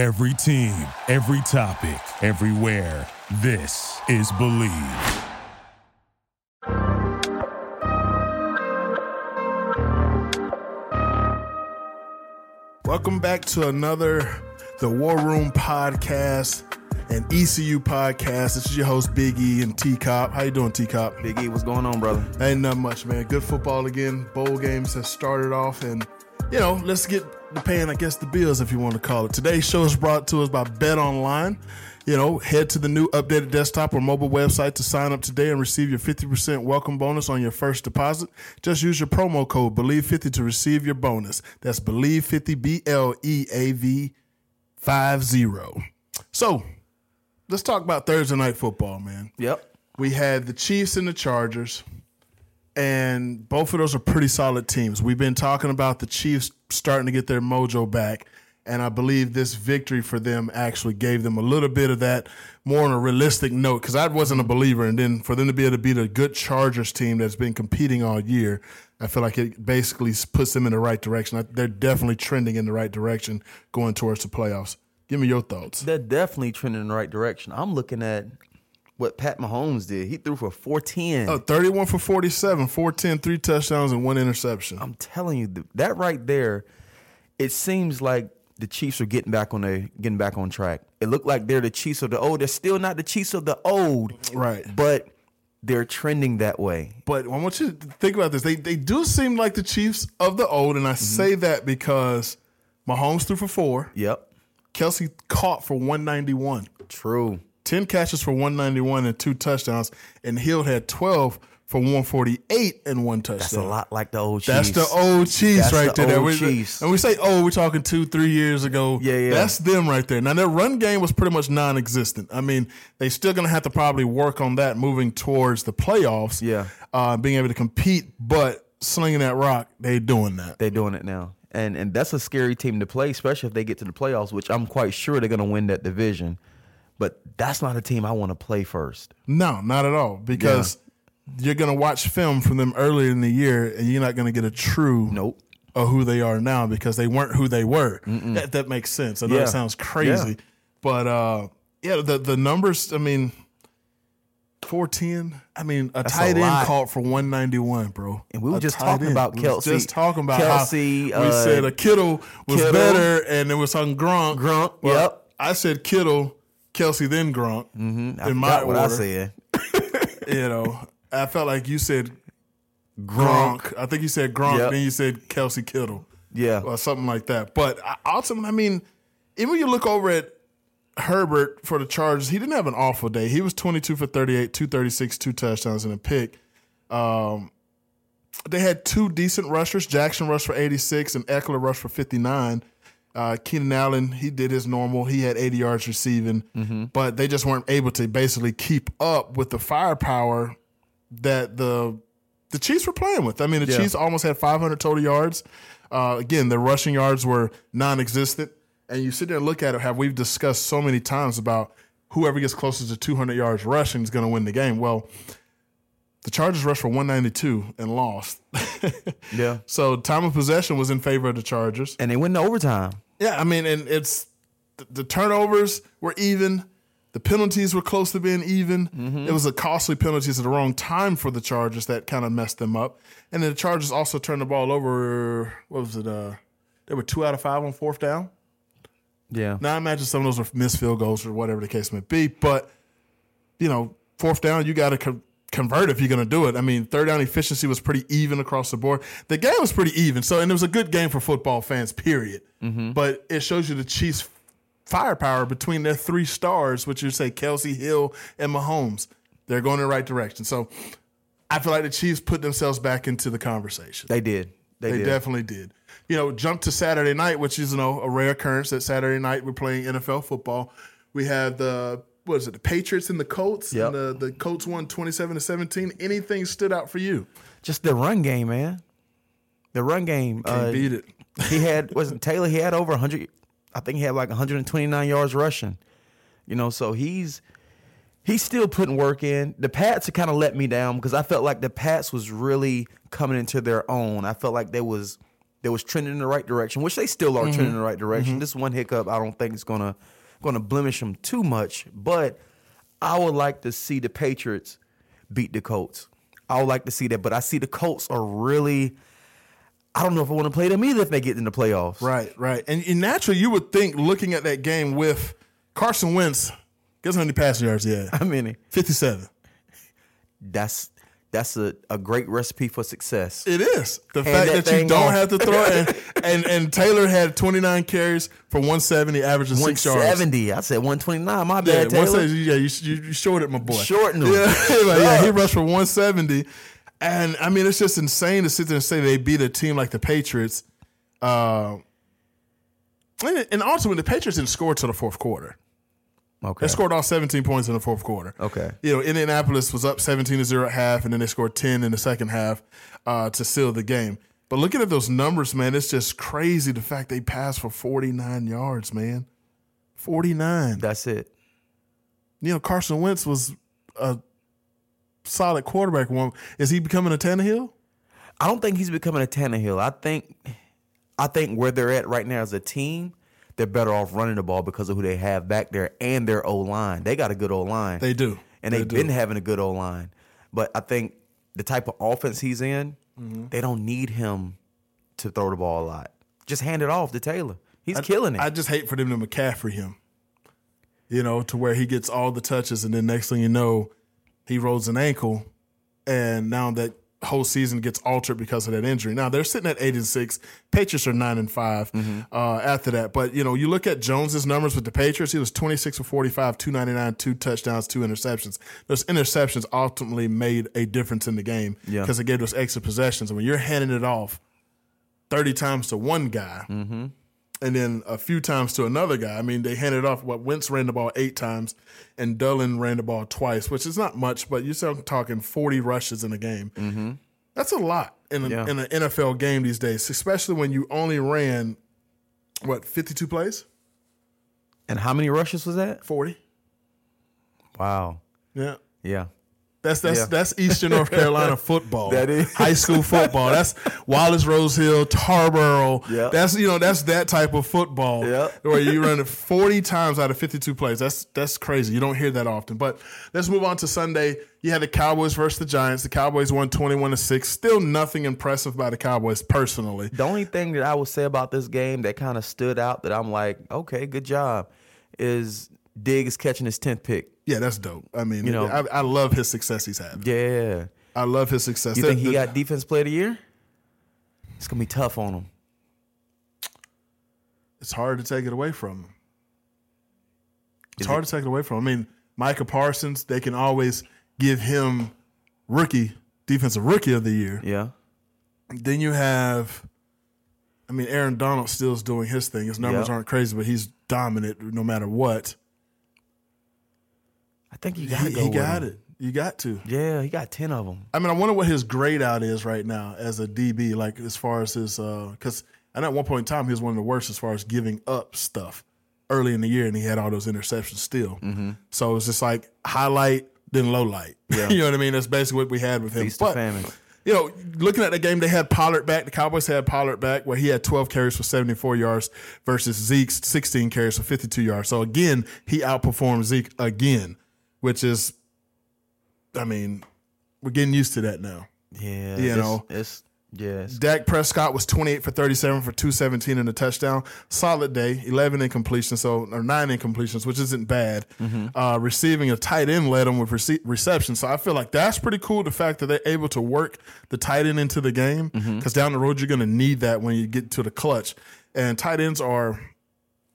Every team, every topic, everywhere. This is Bleav. Welcome back to another The War Room podcast and ECU podcast. This is your host Big E and T Cop. How you doing, T Cop? Big E, what's going on, brother? Ain't nothing much, man. Good football again. Bowl games have started off, and you know, let's get the paying, I guess, the bills, if you want to call it. Today's show is brought to us by Bet Online. You know, head to the new updated desktop or mobile website to sign up today and receive your 50% welcome bonus on your first deposit. Just use your promo code BLEAV50 to receive your bonus. That's BLEAV50, B L E A V 50. So, let's talk about Thursday night football, man. Yep. We had the Chiefs and the Chargers, and both of those are pretty solid teams. We've been talking about the Chiefs starting to get their mojo back, and I believe this victory for them actually gave them a little bit of that more on a realistic note because I wasn't a believer, and then for them to be able to beat a good Chargers team that's been competing all year, I feel like it basically puts them in the right direction. They're definitely trending in the right direction going towards the playoffs. Give me your thoughts. They're definitely trending in the right direction. I'm looking at what Pat Mahomes did. He threw for 410. Oh, 31 for 47, 410, three touchdowns, and one interception. I'm telling you, that right there, it seems like the Chiefs are getting back on the getting back on track. It looked like they're the Chiefs of the old. They're still not the Chiefs of the old, Right. but they're trending that way. But I want you to think about this. They they do seem like the Chiefs of the old, and I mm-hmm. say that because Mahomes threw for four. Yep. Kelce caught for 191. True. 10 catches for 191 and two touchdowns. And Hill had 12 for 148 and one touchdown. That's a lot like the old That's Chiefs. the old Chiefs That's right the there. old we, Chiefs. And we say, oh, we're talking two, three years ago. Yeah, yeah. That's them right there. Now, their run game was pretty much non existent. I mean, they still going to have to probably work on that moving towards the playoffs. Yeah. Uh, being able to compete, but slinging that rock, they doing that. They're doing it now. And and that's a scary team to play, especially if they get to the playoffs, which I'm quite sure they're gonna win that division. But that's not a team I want to play first. No, not at all. Because you're going to watch film from them earlier in the year, and you're not going to get a true Nope. of who they are now because they weren't who they were. That, that makes sense. I know Yeah. it sounds crazy, Yeah. but uh, yeah, the the numbers. I mean, four ten. I mean, a That's a tight end lot. caught for one ninety one, bro. And we were A just talking end. about We Kelce. Just talking about Kelce, how we uh, said a Kittle was Kittle. better, and it was on Gronk. Gronk, Well, yep. I said Kittle, Kelce, then Gronk. Mm-hmm. I In my what I said. you know, I felt like you said Gronk. I think you said Gronk, Yep. then you said Kelce Kittle Yeah. or something like that. But I- ultimately, I mean, even when you look over at Herbert for the Chargers, he didn't have an awful day. He was 22 for 38, 236, two touchdowns and a pick. Um, they had two decent rushers. Jackson rushed for 86 and Ekeler rushed for 59. Uh, Keenan Allen, he did his normal. He had 80 yards receiving, but they just weren't able to basically keep up with the firepower that the the Chiefs were playing with. I mean, the Yeah. Chiefs almost had 500 total yards. Uh, again, their rushing yards were non-existent. And you sit there and look at it. Have we've discussed so many times about whoever gets closest to 200 yards rushing is going to win the game. Well, the Chargers rushed for 192 and lost. Yeah. so time of possession was in favor of the Chargers. And they went to overtime. Yeah, I mean, and it's the, the turnovers were even. The penalties were close to being even. It was a costly penalties at the wrong time for the Chargers that kind of messed them up. And then the Chargers also turned the ball over. What was it? Uh, they were two out of five on fourth down. Yeah. Now I imagine some of those were missed field goals or whatever the case may be. But you know, fourth down, you got to convert if you're going to do it. I mean, third down efficiency was pretty even across the board. The game was pretty even. So, and it was a good game for football fans. Period. Mm-hmm. But it shows you the Chiefs' firepower between their three stars, which you say Kelce Hill and Mahomes. They're going in the right direction. So, I feel like the Chiefs put themselves back into the conversation. They did. They, They did. definitely did. You know, jump to Saturday night, which is you know a rare occurrence that Saturday night we're playing NFL football. We have the what is it, the Patriots and the Colts. Yep. And the, the Colts won twenty seven to seventeen. Anything stood out for you? Just the run game, man. The run game. Can't uh, beat it. he had wasn't Taylor. He had over 100. I think he had like 129 yards rushing. You know, so he's he's still putting work in. The Pats have kind of let me down because I felt like the Pats was really coming into their own. I felt like they was that was trending in the right direction, which they still are Mm-hmm. trending in the right direction. This one hiccup, I don't think is gonna gonna blemish them too much. But I would like to see the Patriots beat the Colts. I would like to see that, but I see the Colts are really. I don't know if I want to play them either if they get in the playoffs. Right, right. And, and naturally, you would think looking at that game with Carson Wentz, guess how many passing yards he had? I mean, 57. that's that's a, a great recipe for success. It is. The Hand fact that that, you don't have to throw it. And, and, and Taylor had 29 carries for 170, averaging six yards. 170. I said 129. My Yeah, bad, Taylor. yeah, you, you, you shorted my boy. Shortened him. Yeah, like, yeah, he rushed for 170. And I mean, it's just insane to sit there and say they beat a team like the Patriots. Uh, and, and ultimately, the Patriots didn't score till the fourth quarter. Okay. They scored all 17 points in the fourth quarter. Okay. You know, Indianapolis was up 17 to 0 at half, and then they scored 10 in the second half uh, to seal the game. But looking at those numbers, man, it's just crazy the fact they passed for 49 yards, man. 49. That's it. You know, Carson Wentz was a solid quarterback. One Is he becoming a Tannehill? I don't think he's becoming a Tannehill. I think I think where they're at right now as a team, they're better off running the ball because of who they have back there and their O line. They got a good O line. They do. and They they've do. been having a good O line. But I think the type of offense he's in, Mm-hmm. they don't need him to throw the ball a lot. Just hand it off to Taylor. He's killing it. I just hate for them to McCaffrey him. You know, to where he gets all the touches, and then next thing you know, he rolls an ankle, and now that whole season gets altered because of that injury. Now they're sitting at eight and six. Patriots are nine and 5 uh, after that. But you know, you look at Jones's numbers with the Patriots. He was twenty six for forty five, two ninety nine, two touchdowns, two interceptions. Those interceptions ultimately made a difference in the game Yeah. because it gave us extra possessions. And when you're handing it off thirty times to one guy, and then a few times to another guy. I mean, they handed off what Wentz ran the ball eight times, and Dillon ran the ball twice, which is not much, but you're talking 40 rushes in a game. Mm-hmm. That's a lot in, a, Yeah. in an NFL game these days, especially when you only ran what 52 plays, and how many rushes was that? 40. Wow. Yeah. Yeah. That's that's Yeah. that's Eastern North Carolina football. That is. high school football. That's Wallace Rose Hill, Tarboro. Yeah. That's you know that's that type of football. Yeah. Where you run it forty times out of fifty two plays. That's that's crazy. You don't hear that often. But let's move on to Sunday. You had the Cowboys versus the Giants. The Cowboys won twenty one to six. Still nothing impressive by the Cowboys personally. The only thing that I would say about this game that kind of stood out that I'm like, okay, good job, is Diggs catching his 10th pick. Yeah, that's dope. I mean, You know- I, I love his success he's had. Yeah. I love his success. You think he got defense player of the year? It's gonna be tough on him. it's hard to take it away from him. It's hard to take it away from him. I mean, Micah Parsons, they can always give him rookie, defensive rookie of the year. Yeah. Then you have, I mean, Aaron Donald still is doing his thing. His numbers Yeah. aren't crazy, but he's dominant no matter what. I think you He, got to go he got it. You got to. Yeah, he got 10 of them. I mean, I wonder what his grade out is right now as a DB, like as far as his, because I know at one point in time he was one of the worst as far as giving up stuff early in the year, and he had all those interceptions still. Mm-hmm. So it was just like highlight, then low light. Yeah. you know what I mean? That's basically what we had with him. Feast or famine. You know, looking at the game, they had Pollard back. The Cowboys had Pollard back, where he had 12 carries for 74 yards versus Zeke's 16 carries for 52 yards. So again, he outperformed Zeke again, which is, I mean, we're getting used to that now. Yeah. You it's, know. It's, yes. Dak Prescott was 28 for 37 for 217 and a touchdown. Solid day, 11 incompletions, so or nine incompletions, which isn't bad. Uh, receiving a tight end led him with rece- reception, so I feel like that's pretty cool. The fact that they're able to work the tight end into the game, because down the road you're going to need that when you get to the clutch. And tight ends are,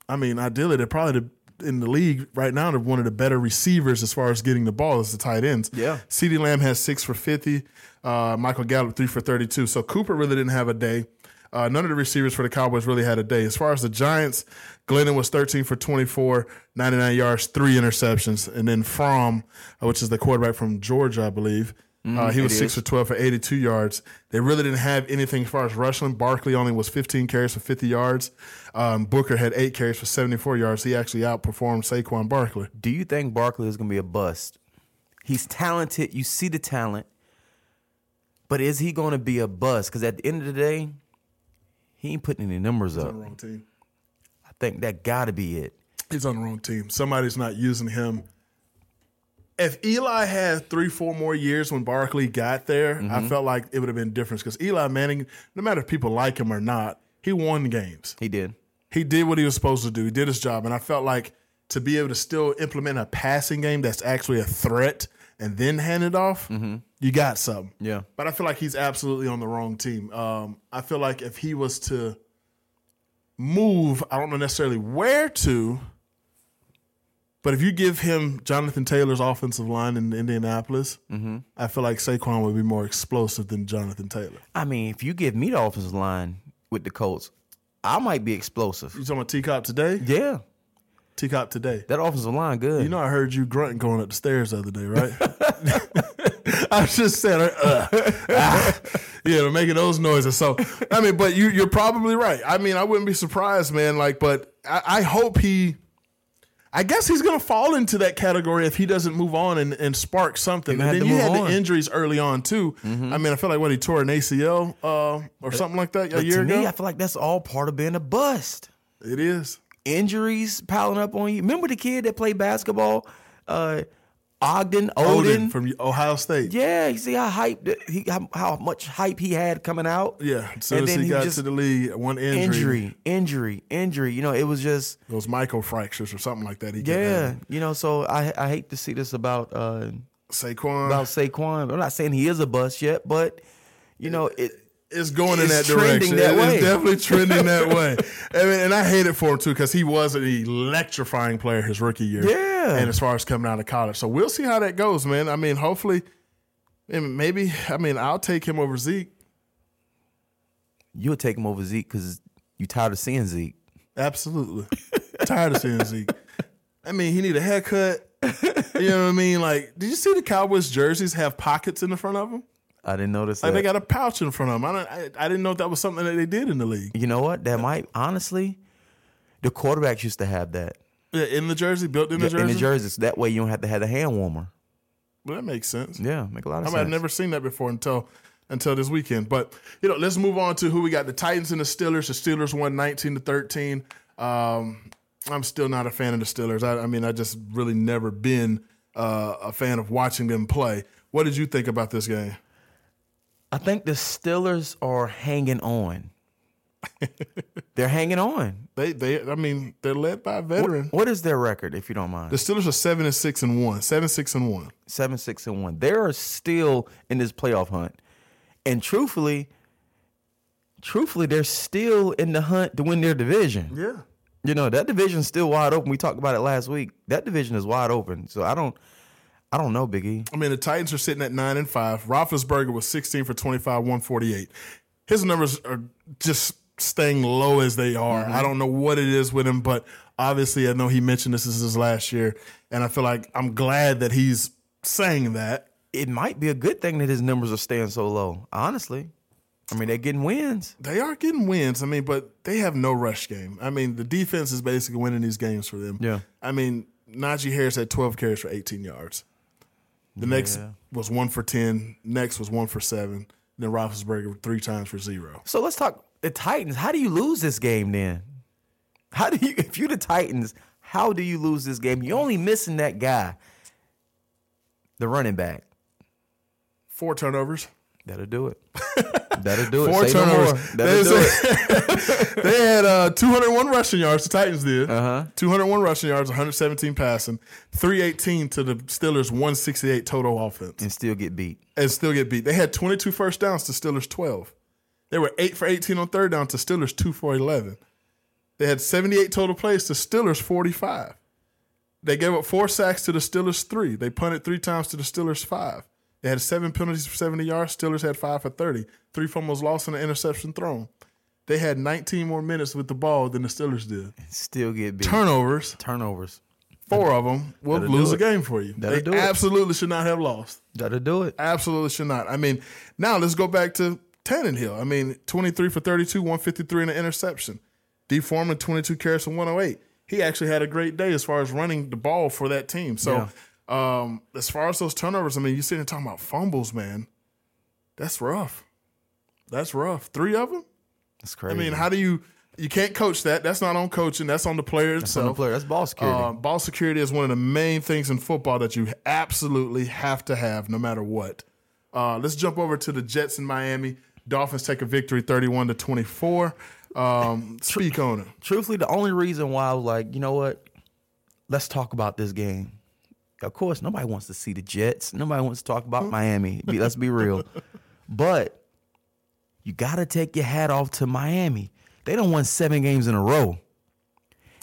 I mean, ideally they're probably the in the league right now, they're one of the better receivers as far as getting the ball as the tight ends. Yeah. CeeDee Lamb has six for 50. Uh, Michael Gallup, three for 32. So Cooper really didn't have a day. Uh, none of the receivers for the Cowboys really had a day. As far as the Giants, Glennon was 13 for 24, 99 yards, three interceptions. And then Fromm, uh, which is the quarterback from Georgia, I believe, uh, he was six is. for 12 for 82 yards. They really didn't have anything as far as rushing. Barkley only was 15 carries for 50 yards. Um, Booker had eight carries for 74 yards. He actually outperformed Saquon Barkley. Do you think Barkley is going to be a bust? He's talented. You see the talent. But is he going to be a bust? Because at the end of the day, He ain't putting any numbers on up. the wrong team. I think that got to be it. He's on the wrong team. Somebody's not using him. If Eli had three, four more years when Barkley got there, I felt like it would have been different because Eli Manning, no matter if people like him or not, he won games. He did. He did what he was supposed to do. He did his job, and I felt like to be able to still implement a passing game that's actually a threat and then hand it off, you got something. Yeah. But I feel like he's absolutely on the wrong team. Um, I feel like if he was to move, I don't know necessarily where to, but if you give him Jonathan Taylor's offensive line in Indianapolis, I feel like Saquon would be more explosive than Jonathan Taylor. I mean, if you give me the offensive line with the Colts, I might be explosive. You talking about T Cop today? Yeah, T Cop today. that offensive line good. You know, I heard you grunting going up the stairs the other day, right? I was just saying, uh, ah, yeah, making those noises. So, I mean, but you, you're probably right. I mean, I wouldn't be surprised, man. Like, but I, I hope he. I guess he's going to fall into that category if he doesn't move on and, and spark something. And then you had on. the injuries early on too. I mean, I feel like what he tore an ACL uh, or something like that a but year ago. me, I feel like that's all part of being a bust. it is. Injuries piling up on you. Remember the kid that played basketball, uh, Ogden Oden Oden. from Ohio State. yeah, you see how hype he how, how much hype he had coming out. Yeah, as soon And as then he he got just- to the league, one injury, Injury, injury, injury. You know, it was just those microfractures or something like that. He yeah. You know, so I I hate to see this about uh Saquon about Saquon. I'm not saying he is a bust yet, but you know it. It's going in that It's trending direction. that It- way. It's definitely trending that way. I mean, and I hate it for him too because he was an electrifying player his rookie year. Yeah. and as far as coming out of college, so we'll see how that goes, man. I mean, hopefully, and maybe I mean I'll take him over Zeke. You'll take him over Zeke because you tired of seeing Zeke. Absolutely. Tired of seeing Zeke. I mean, he need a haircut. You know what I mean? Like, did you see the Cowboys jerseys have pockets in the front of them? I didn't notice Like that. they got a pouch in front of them. I, don't, I, I didn't know if that was something that they did in the league. you know what? That might honestly, the quarterbacks used to have that Yeah, in the jersey, built in the jersey. in the jerseys. That way you don't have to have a hand warmer. Well, that makes sense. Yeah, make a lot of I mean, sense. I've never seen that before until until this weekend. But you know, let's move on to who we got: the Titans and the Steelers. The Steelers won nineteen to thirteen. Um, I'm still not a fan of the Steelers. I, I mean, I just really never been uh, a fan of watching them play. What did you think about this game? I think the Steelers are hanging on. They're hanging on. They, they, I mean, they're led by a veteran. What is their record, if you don't mind? The Steelers are seven and six and one. Seven six and one. seven, six, and one. They are still in this playoff hunt, and truthfully, truthfully, they're still in the hunt to win their division. Yeah. You know that division's still wide open. We talked about it last week. That division is wide open. So I don't, I don't know, Biggie. I mean, the Titans are sitting at nine and five. Roethlisberger was sixteen for twenty five, one forty eight. His numbers are just staying low as they are. Mm-hmm. I don't know what it is with him, but obviously, I know he mentioned this is his last year, and I feel like I'm glad that he's saying that. It might be a good thing that his numbers are staying so low. Honestly, I mean they're getting wins. They are getting wins. I mean, but they have no rush game. I mean, the defense is basically winning these games for them. Yeah. I mean, Najee Harris had 12 carries for 18 yards. The next Yeah. was one for 10. Next was one for seven. Then Roethlisberger three times for zero. So let's talk the Titans. How do you lose this game then? How do you, if you're the Titans, how do you lose this game? You're only missing that guy, the running back. Four turnovers. That'll do it. That'll do it. Four Say no turnovers. more. That'll do it. they had uh, 201 rushing yards. The Titans did. Uh-huh. 201 rushing yards, 117 passing, 318 to the Steelers, 168 total offense, And still get beat. and still get beat. They had 22 first downs to Steelers 12. They were 8 for 18 on third down to Steelers 2 for 11. They had 78 total plays to Steelers 45. They gave up four sacks to the Steelers three. They punted three times to the Steelers five. They had seven penalties for 70 yards. Steelers had five for 30. Three fumbles lost and an interception thrown. They had 19 more minutes with the ball than the Steelers did. Still get beat. Turnovers, Turnovers. four of them will That'll lose a game for you. That'll they do it. absolutely should not have lost. That'll do it. Absolutely should not. I mean, now let's go back to Tannehill. I mean, 23 for 32, 153 and an interception. D. Foreman, 22 carries for 108. He actually had a great day as far as running the ball for that team. So, um, as far as those turnovers, I mean, you're sitting there talking about fumbles, man. That's rough. That's rough. Three of them? That's crazy. I mean, how do you? You can't coach that. That's not on coaching. That's on the player That's itself. on the player. That's ball security. Uh, ball security is one of the main things in football that you absolutely have to have, no matter what. Uh, let's jump over to the Jets in Miami. Dolphins take a victory, thirty-one to twenty-four. Um, speak on it. Truthfully, the only reason why I was like, you know what? Let's talk about this game. Of course, nobody wants to see the Jets. Nobody wants to talk about hmm. Miami. Be- Let's be real. But you got to take your hat off to Miami. They don't won seven games in a row,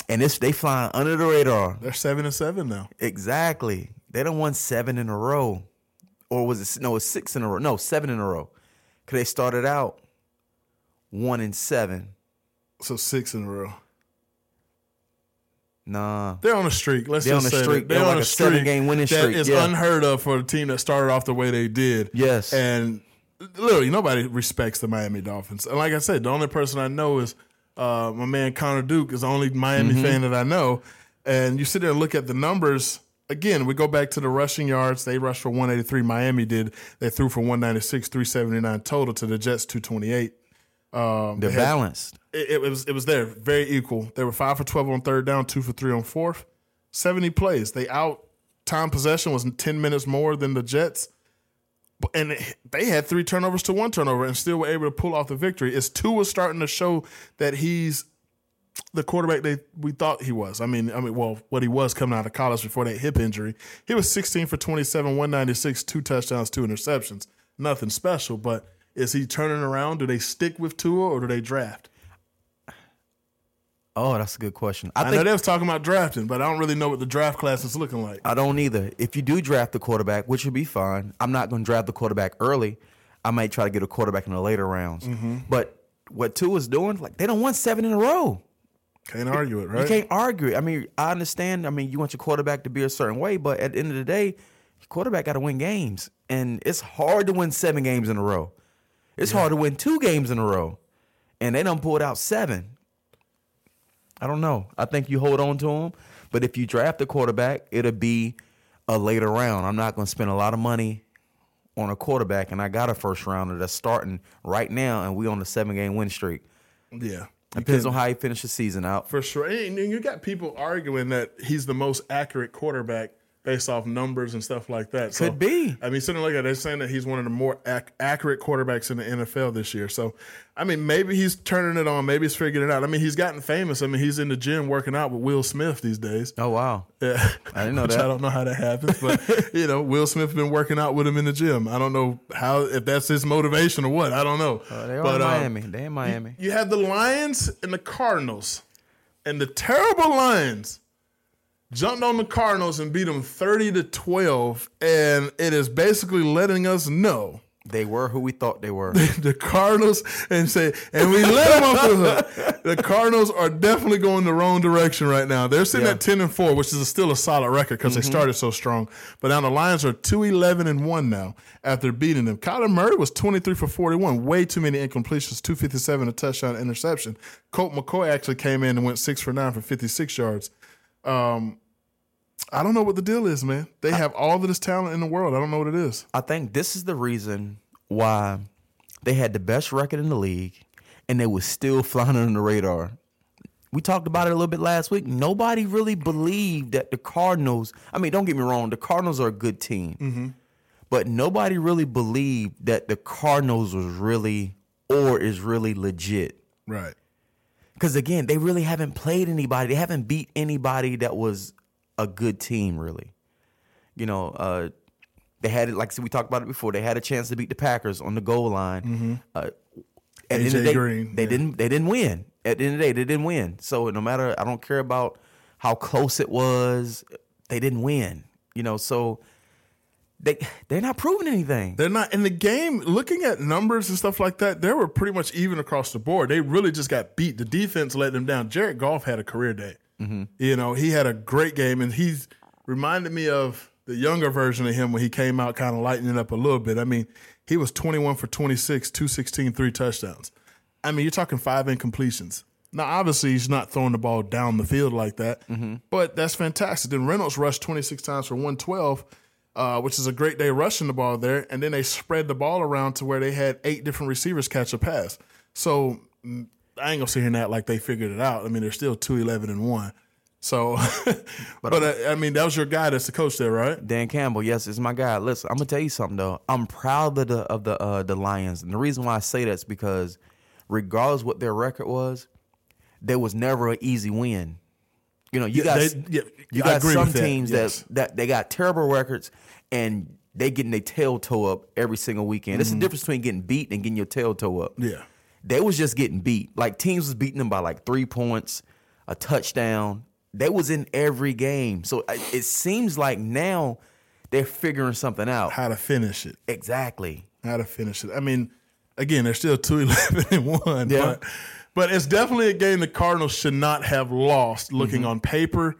and it's they flying under the radar. They're seven and seven now. Exactly. They don't won seven in a row, or was it no? It's six in a row. No, seven in a row. Cause they started out one and seven. So six in a row. Nah, They're on a streak. Let's They're just on a say streak. They're They're on like a a seven-game winning streak, is yeah. unheard of for a team that started off the way they did. Yes. and literally nobody respects the Miami Dolphins. And like I said, the only person I know is uh, my man Connor Duke is the only Miami Mm-hmm. fan that I know. And you sit there and look at the numbers. Again, we go back to the rushing yards. They rushed for 183. Miami did. They threw for 196, 379 total to the Jets 228. Um, they're they had- balanced. It, it was it was there, very equal. They were five for twelve on third down, two for three on fourth. Seventy plays. They out time possession was ten minutes more than the Jets, and it- they had three turnovers to one turnover, and still were able to pull off the victory. Is Tua starting to show that he's the quarterback they we thought he was. I mean, I mean, well, what he was coming out of college before that hip injury. He was 16 for 27, 196, two touchdowns, two interceptions. Nothing special, but is he turning around? Do they stick with Tua or do they draft? Oh, that's a good question. I I, know think they was talking about drafting, but I don't really know what the draft class is looking like. I don't either. If you do draft the quarterback, which would be fine, I'm not going to draft the quarterback early. I might try to get a quarterback in the later rounds. Mm-hmm. But what Tua is doing, like they don't want seven in a row. Can't argue it, right? You can't argue it. I mean, I understand. I mean, you want your quarterback to be a certain way, but at the end of the day, your quarterback got to win games, and it's hard to win seven games in a row. It's hard to win two games in a row, and they don't pull it out seven. I don't know. I think you hold on to him, but if you draft a quarterback, it'll be a later round. I'm not going to spend a lot of money on a quarterback, and I got a first rounder that's starting right now, and we on a seven game win streak. yeah. Depends on how he finishes the season out. For sure. And and you got people arguing that he's the most accurate quarterback based off numbers and stuff like that. So, Could be. I mean, sitting like that, they're saying that he's one of the more ac- accurate quarterbacks in the NFL this year. So, I mean, maybe he's turning it on. Maybe he's figuring it out. I mean, he's gotten famous. I mean, he's in the gym working out with Will Smith these days. Oh wow. Yeah. I didn't know Which that. I don't know how that happens, but you know, Will Smith been working out with him in the gym. I don't know how if that's his motivation or what. I don't know. Uh, they are but in uh, Miami. They in Miami. you have the Lions and the Cardinals, and the terrible Lions jumped on the Cardinals and beat them thirty to twelve, and it is basically letting us know They were who we thought they were. the Cardinals and say, and we let them off the hook. The Cardinals are definitely going the wrong direction right now. They're sitting Yeah. at ten and four, which is still a solid record because they started so strong. But now the Lions are 2-11 and one now after beating them. Kyler Murray was twenty three for forty one, way too many incompletions, two fifty seven, a touchdown, interception. Colt McCoy actually came in and went six for nine for fifty six yards. Um, I don't know what the deal is, man. They have all of this talent in the world. I don't know what it is. I think this is the reason why they had the best record in the league and they were still flying under the radar. We talked about it a little bit last week. Nobody really believed that the Cardinals, I mean, don't get me wrong, the Cardinals are a good team. Mm-hmm. But nobody really believed that the Cardinals was really or is really legit. Right. Because again, they really haven't played anybody. They haven't beat anybody that was a good team, really. You know, uh, they had it like we talked about it before. They had a chance to beat the Packers on the goal line. Uh, at the end of the AJ day, Green, they yeah. didn't. They didn't win. At the end of the day, they didn't win. So no matter, I don't care about how close it was. They didn't win. You know, so they they're not proving anything. They're not in the game. Looking at numbers and stuff like that, they were pretty much even across the board. They really just got beat. The defense let them down. Jared Goff had a career day. You know, he had a great game, and he's reminded me of the younger version of him when he came out, kind of lightening it up a little bit. I mean, he was 21 for 26, 216, three touchdowns. I mean, you're talking five incompletions. Now, obviously, he's not throwing the ball down the field like that, but that's fantastic. Then Reynolds rushed 26 times for 112, uh, which is a great day rushing the ball there. And then they spread the ball around to where they had eight different receivers catch a pass. So I ain't gonna sit here and act like they figured it out. I mean, they're still two eleven and one. So, but, uh, I mean, that was your guy that's the coach there, right? Dan Campbell, yes, it's my guy. Listen, I'm gonna tell you something though. I'm proud of the of the uh, the Lions, and the reason why I say that's because, regardless what their record was, there was never an easy win. You know, you Yeah, got they- yeah, you I got some with that, teams yes. that that they got terrible records and they getting their tail toe up every single weekend. There's the difference between getting beat and getting your tail toe up. Mm-hmm. Yeah. They was just getting beat. Like teams was beating them by like three points, a touchdown. They was in every game. So it seems like now they're figuring something out. How to finish it? Exactly. How to finish it? I mean, again, they're still two eleven and one. Yeah. But, but it's definitely a game the Cardinals should not have lost. Looking Mm-hmm. on paper,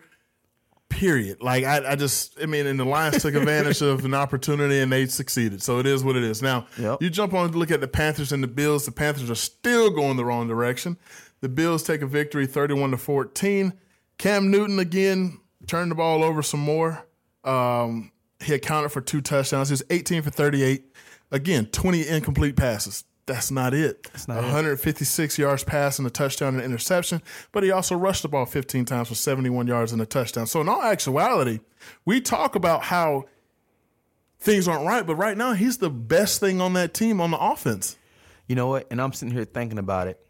period. Like I, I just, I mean, and the Lions took advantage of an opportunity and they succeeded. So it is what it is. Now Yep. you jump on to look at the Panthers and the Bills. The Panthers are still going the wrong direction. The Bills take a victory, thirty-one to fourteen. Cam Newton again turned the ball over some more. Um, he accounted for two touchdowns. He was 18 for 38. Again, 20 incomplete passes. That's not it. That's not it. 156 yards passing, a touchdown, and interception. But he also rushed the ball 15 times for 71 yards and a touchdown. So in all actuality, we talk about how things aren't right, but right now he's the best thing on that team on the offense. You know what? And I'm sitting here thinking about it.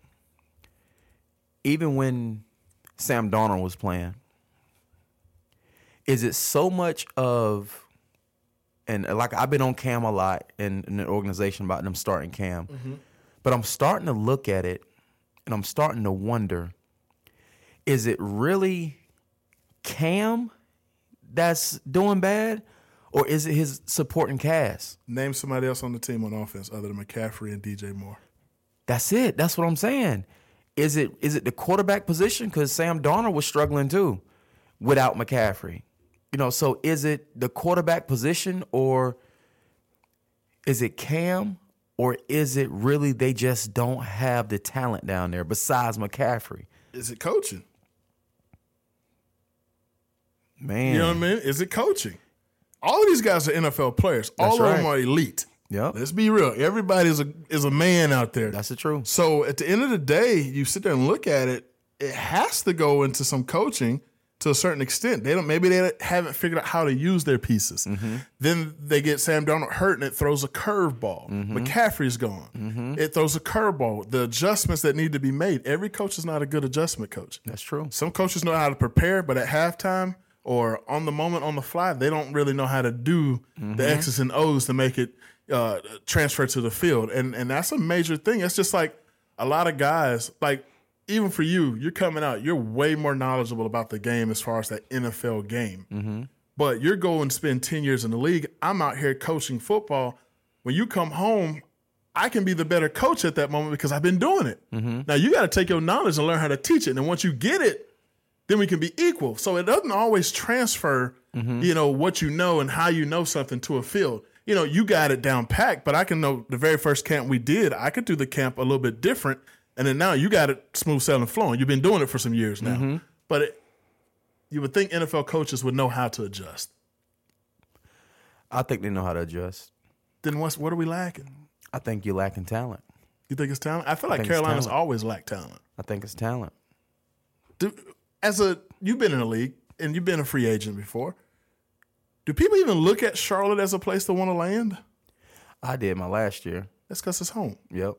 Even when Sam Darnold was playing, is it so much of and like I've been on Cam a lot in, in the organization about them starting Cam, mm-hmm. but I'm starting to look at it and I'm starting to wonder: is it really Cam that's doing bad, or is it his supporting cast? Name somebody else on the team on offense other than McCaffrey and DJ Moore. That's it. That's what I'm saying. Is it is it the quarterback position? Because Sam Darnold was struggling too without McCaffrey. You know, so is it the quarterback position or is it Cam or is it really they just don't have the talent down there besides McCaffrey? Is it coaching? Man. You know what I mean? Is it coaching? All of these guys are NFL players. All That's of them are elite. Yep. Let's be real. Everybody is a is a man out there. That's the truth. So at the end of the day, you sit there and look at it. It has to go into some coaching to a certain extent. They don't. Maybe they haven't figured out how to use their pieces. Mm-hmm. Then they get Sam Darnold hurt, and it throws a curveball. Mm-hmm. McCaffrey's gone. Mm-hmm. It throws a curveball. The adjustments that need to be made. Every coach is not a good adjustment coach. That's true. Some coaches know how to prepare, but at halftime or on the moment on the fly, they don't really know how to do the X's and O's to make it uh, transfer to the field. And and that's a major thing. It's just like a lot of guys, like even for you, you're coming out, you're way more knowledgeable about the game as far as that NFL game. Mm-hmm. But you're going to spend 10 years in the league. I'm out here coaching football. When you come home, I can be the better coach at that moment because I've been doing it. Mm-hmm. Now you got to take your knowledge and learn how to teach it. And once you get it, then we can be equal. So it doesn't always transfer, mm-hmm. you know, what you know and how you know something to a field. You know, you got it down packed, but I can know the very first camp we did, I could do the camp a little bit different. And then now you got it smooth sailing flowing. You've been doing it for some years now. Mm-hmm. But it, you would think NFL coaches would know how to adjust. I think they know how to adjust. Then what's what are we lacking? I think you're lacking talent. You think it's talent? I feel like it's Carolina's always lacked talent. I think it's talent. Do, as a you've been in the league and you've been a free agent before. Do people even look at Charlotte as a place to want to land? I did my last year. That's because it's home. Yep.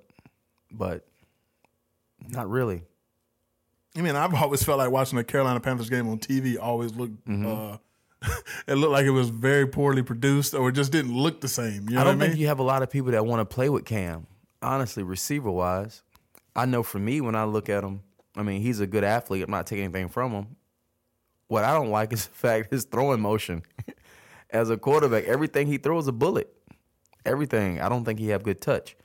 But not really. I mean, I've always felt like watching a Carolina Panthers game on TV always looked. Mm-hmm. Uh, it looked like it was very poorly produced, or it just didn't look the same. You know I don't think mean? you have a lot of people that want to play with Cam. Honestly, receiver wise, I know for me when I look at him, I mean he's a good athlete. I'm not taking anything from him. What I don't like is the fact his throwing motion. As a quarterback, everything he throws a bullet. Everything. I don't think he have good touch.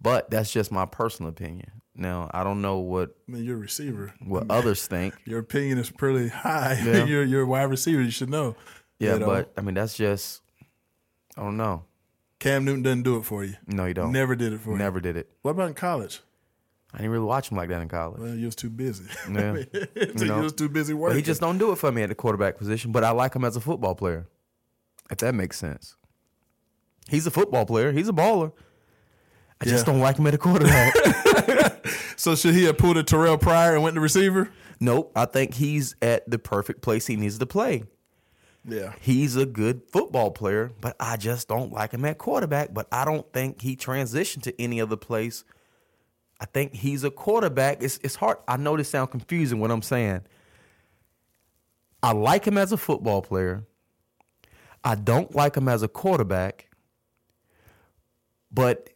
But that's just my personal opinion. Now I don't know what I mean, you're a receiver. what others think. Your opinion is pretty high. Yeah. you're you're a wide receiver. You should know. Yeah, You know? but I mean that's just I don't know. Cam Newton doesn't do it for you. No, you don't. Never did it for you. Never did it. What about in college? I didn't really watch him like that in college. Well, you was too busy. Yeah. so know. was too busy working. But he just don't do it for me at the quarterback position. But I like him as a football player, if that makes sense. He's a football player. He's a baller. I just Yeah. don't like him at a quarterback. So should he have pulled a Terrelle Pryor and went to receiver? Nope. I think he's at the perfect place he needs to play. Yeah. He's a good football player, but I just don't like him at quarterback. But I don't think he transitioned to any other place. I think he's a quarterback. It's it's hard. I know this sounds confusing what I'm saying. I like him as a football player. I don't like him as a quarterback. But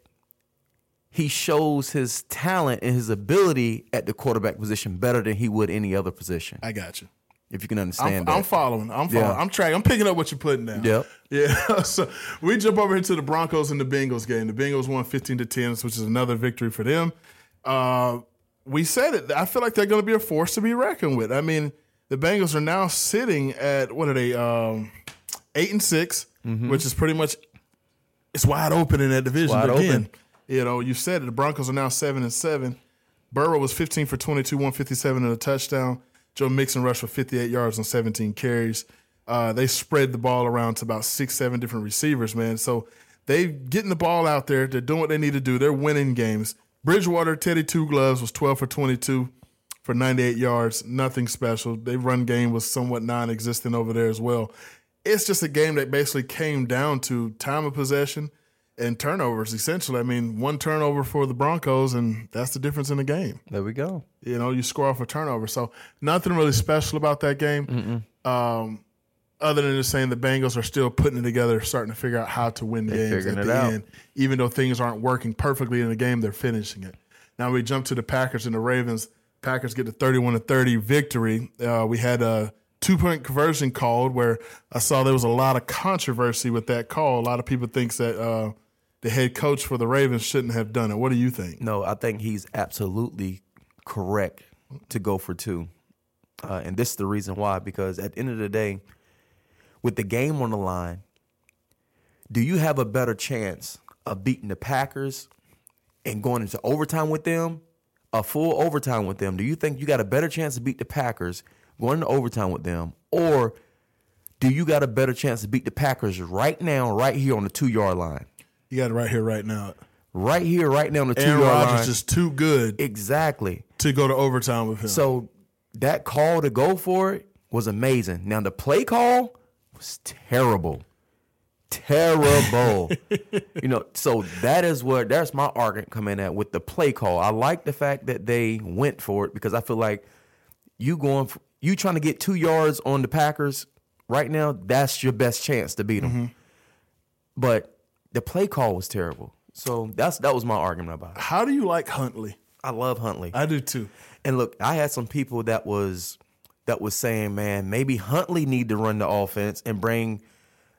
he shows his talent and his ability at the quarterback position better than he would any other position. I got you. If you can I'm, understand I'm that. following. I'm following. Yeah. I'm tracking. I'm picking up what you're putting down. Yep. Yeah. so we jump over into the Broncos and the Bengals game. The Bengals won 15 to 10, which is another victory for them. Uh, we said it. I feel like they're going to be a force to be reckoned with. I mean, the Bengals are now sitting at what are they? Um, eight and 6 Mm-hmm. which is pretty much it's wide open in that division Wide again. open. You know, you said it. The Broncos are now seven and seven. Burrow was 15 for 22, 157 and a touchdown. Joe Mixon rushed for 58 yards on 17 carries. Uh, they spread the ball around to about six, seven different receivers, man. So they getting the ball out there. They're doing what they need to do. They're winning games. Bridgewater, Teddy Two Gloves was 12 for 22 for 98 yards. Nothing special. They run game was somewhat non-existent over there as well. It's just a game that basically came down to time of possession and turnovers. Essentially, I mean, one turnover for the Broncos, and that's the difference in the game. there we go. You know, you score off a turnover. So nothing really special about that game. Um, other than just saying the Bengals are still putting it together, starting to figure out how to win the games at the out. end. Even though things aren't working perfectly in the game, they're finishing it. Now we jump to the Packers and the Ravens. Packers get the 31 to 30 victory. Uh, we had a two point conversion called where I saw there was a lot of controversy with that call. A lot of people thinks that uh, the head coach for the Ravens shouldn't have done it. What do you think? No, I think he's absolutely correct to go for two. Uh, and this is the reason why, because at the end of the day, with the game on the line, do you have a better chance of beating the Packers and going into overtime with them, a full overtime with them? Do you think you got a better chance to beat the Packers going into overtime with them? Or do you got a better chance to beat the Packers right now, right here on the two yard line? You got it right here, right now. Right here, right now on the two Aaron yard Rodgers line. is too good Exactly. to go to overtime with him. So that call to go for it was amazing. Now the play call was terrible. Terrible. you know, so that is what that's my argument coming at with the play call. I like the fact that they went for it because I feel like you going for, you trying to get 2 yards on the Packers right now, that's your best chance to beat them. But the play call was terrible. So that's that was my argument about it. how do you like Huntley? I love Huntley. I do too. And look, I had some people that was that was saying, man, maybe Huntley need to run the offense and bring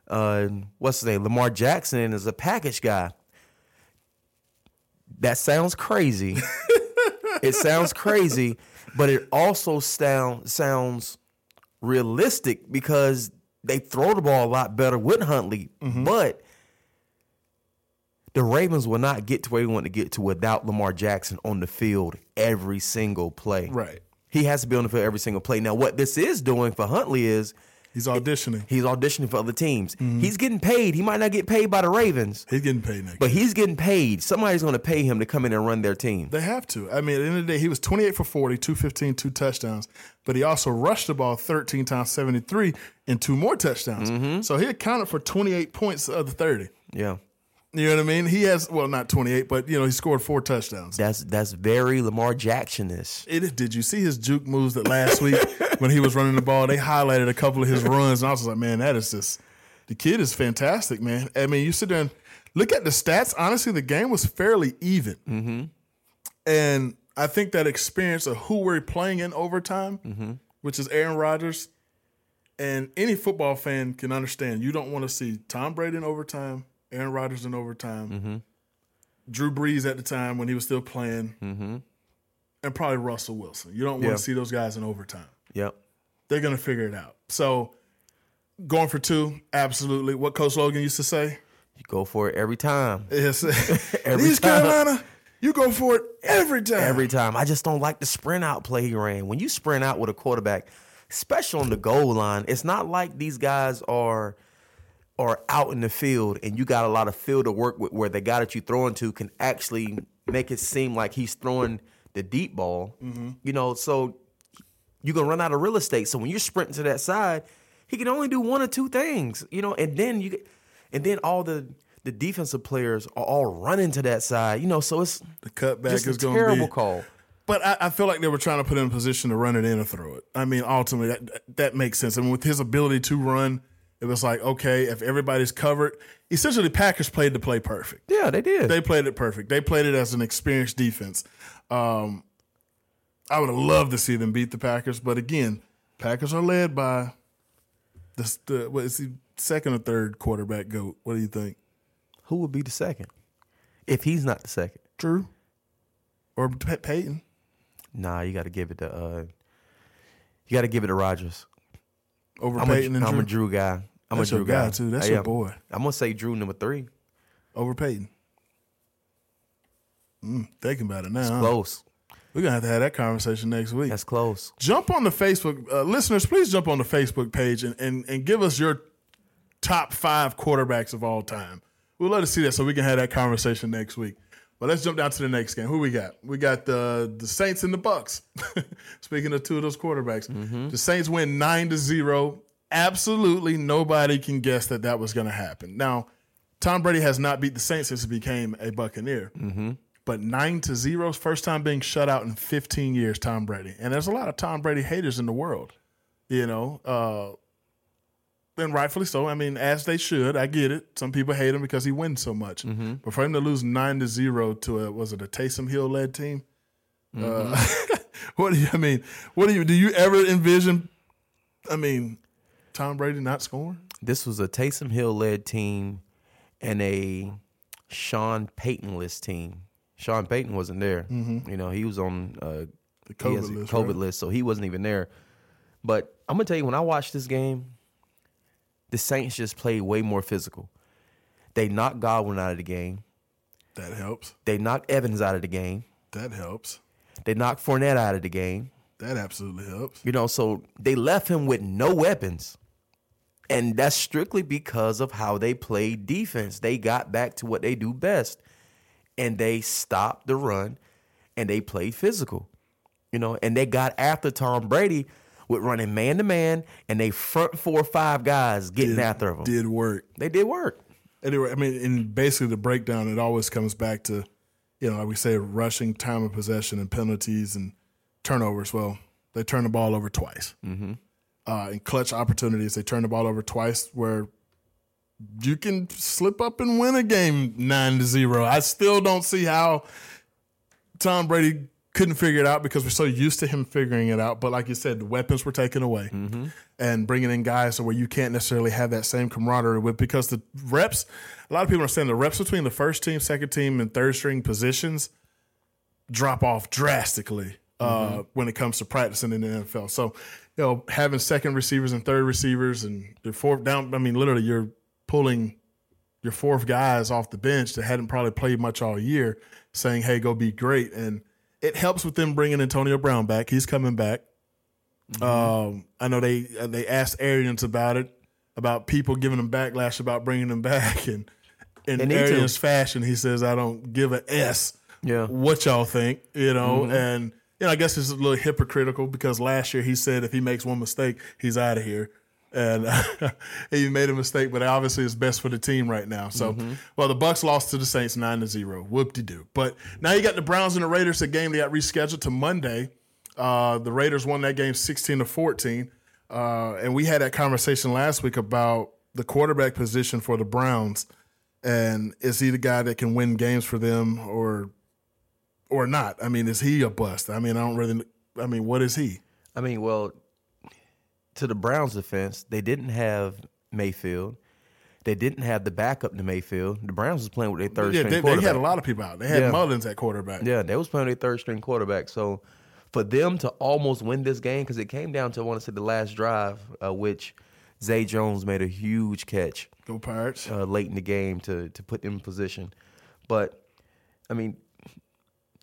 uh what's his name, Lamar Jackson in as a package guy. That sounds crazy. it sounds crazy, but it also sound sounds realistic because they throw the ball a lot better with Huntley. Mm-hmm. But the Ravens will not get to where they want to get to without Lamar Jackson on the field every single play. Right. He has to be on the field every single play. Now, what this is doing for Huntley is He's auditioning. he's auditioning for other teams. He's getting paid. He might not get paid by the Ravens, He's getting paid next. but he's getting paid. Somebody's going to pay him to come in and run their team. They have to. I mean, at the end of the day, he was 28 for 40, 215, two touchdowns, but he also rushed the ball 13 times, 73, and two more touchdowns. Mm-hmm. So he accounted for 28 points of the 30. Yeah. You know what I mean? He has, well, not 28, but, you know, he scored four touchdowns. That's that's very Lamar Jackson-ish. It, did you see his juke moves that last week when he was running the ball? They highlighted a couple of his runs, and I was like, man, that is just the kid is fantastic, man. I mean, you sit there and look at the stats. Honestly, the game was fairly even, mm-hmm. and I think that experience of who we're playing in overtime, which is Aaron Rodgers, and any football fan can understand. You don't want to see Tom Brady in overtime, Aaron Rodgers in overtime, mm-hmm. Drew Brees at the time when he was still playing mm-hmm. and probably Russell Wilson. You don't want Yeah. to see those guys in overtime. Yep. They're going to figure it out. So going for two, absolutely. What Coach Logan used to say You go for it every time. Yes. Every East time. Carolina, you go for it every time. Every time. I just don't like the sprint out play he ran. When you sprint out with a quarterback, especially on the goal line, it's not like these guys are are out in the field and you got a lot of field to work with where the guy that you throwing to can actually make it seem like he's throwing the deep ball. Mm-hmm. You know, so you're gonna run out of real estate. So when you're sprinting to that side, he can only do one or two things. You know, and then you get, and then all the the defensive players are all running to that side. You know, so it's The cutback is a going to terrible be. call. But I, I feel like they were trying to put him in a position to run it in or throw it. I mean, ultimately, that, that makes sense. I mean, with his ability to run, it was like, okay, if everybody's covered, essentially, Packers played the play perfect. Yeah, they did. They played it perfect. They played it as an experienced defense. Um, I would have loved to see them beat the Packers, but again, Packers are led by the, the what is the second or third quarterback goat? What do you think? Who would be the second if he's not the second? Drew or Pey- Peyton? Nah, you got to give it to uh, you got to give it to Rodgers. Over I'm, Peyton a, and I'm Drew? a Drew guy. I'm That's a your Drew guy, guy too. That's I your am. boy. I'm gonna say Drew number three. over Peyton. Mm, thinking about it now. huh? Close. We're gonna have to have that conversation next week. That's close. jump on the Facebook uh, listeners. Please jump on the Facebook page and, and and give us your top five quarterbacks of all time. We'd love to see that so we can have that conversation next week. But let's jump down to the next game. Who we got? We got the the Saints and the Bucks. Speaking of two of those quarterbacks, the Saints win nine to zero. Absolutely nobody can guess that that was going to happen. Now, Tom Brady has not beat the Saints since he became a Buccaneer. But nine to zero, first time being shut out in 15 years, Tom Brady. And there's a lot of Tom Brady haters in the world, you know, uh, and rightfully so. I mean, as they should. I get it. Some people hate him because he wins so much. But for him to lose nine to zero to a was it a Taysom Hill led team? Uh, what do you? I mean, what do you? Do you ever envision? I mean, Tom Brady not scoring? This was a Taysom Hill led team and a Sean Payton-less team. Sean Payton wasn't there. You know, he was on uh, The COVID list. COVID right? list, so he wasn't even there. But I'm gonna tell you, when I watched this game, the Saints just played way more physical. They knocked Godwin out of the game. That helps. They knocked Evans out of the game. That helps. They knocked Fournette out of the game. That absolutely helps. You know, so they left him with no weapons. And that's strictly because of how they played defense. They got back to what they do best. And they stopped the run and they played physical. You know, and they got after Tom Brady with running man to man and they front four or five guys getting after him. Did work. They did work. Anyway, I mean, in basically the breakdown, it always comes back to, you know, like we say, rushing, time of possession, and penalties and turnovers. Well, they turn the ball over twice. Mm-hmm. Uh, in clutch opportunities, they turn the ball over twice, where you can slip up and win a game nine to zero. I still don't see how Tom Brady couldn't figure it out because we're so used to him figuring it out. But like you said, the weapons were taken away, and bringing in guys where you can't necessarily have that same camaraderie with because the reps. A lot of people are saying the reps between the first team, second team, and third string positions drop off drastically uh, when it comes to practicing in the NFL. So, you know, having second receivers and third receivers and the fourth down. I mean, literally, you're pulling your fourth guys off the bench that hadn't probably played much all year, saying, "Hey, go be great." And it helps with them bringing Antonio Brown back. He's coming back. Mm-hmm. Um, I know they uh, they asked Arians about it, about people giving him backlash about bringing him back, and in need to. Arians' fashion, he says, "I don't give a s Yeah. what y'all think," you know, mm-hmm. and you know, I guess it's a little hypocritical because last year he said if he makes one mistake, he's out of here. And he made a mistake, but obviously it's best for the team right now. So, well, the Bucks lost to the Saints nine to zero. Whoop de doo. But now you got the Browns and the Raiders. A game they got rescheduled to Monday. Uh, the Raiders won that game sixteen to fourteen. Uh, and we had that conversation last week about the quarterback position for the Browns, and is he the guy that can win games for them, or or not? I mean, is he a bust? I mean, I don't really. I mean, what is he? I mean, well, to the Browns' defense, they didn't have Mayfield. They didn't have the backup to Mayfield. The Browns was playing with their third Yeah, string they, they had a lot of people out. They had Yeah. Mullens at quarterback. Yeah, they was playing their third string quarterback. So for them to almost win this game, because it came down to I want to say the last drive, uh, which Zay Jones made a huge catch Go Pirates. uh, late in the game to to put them in position. But I mean,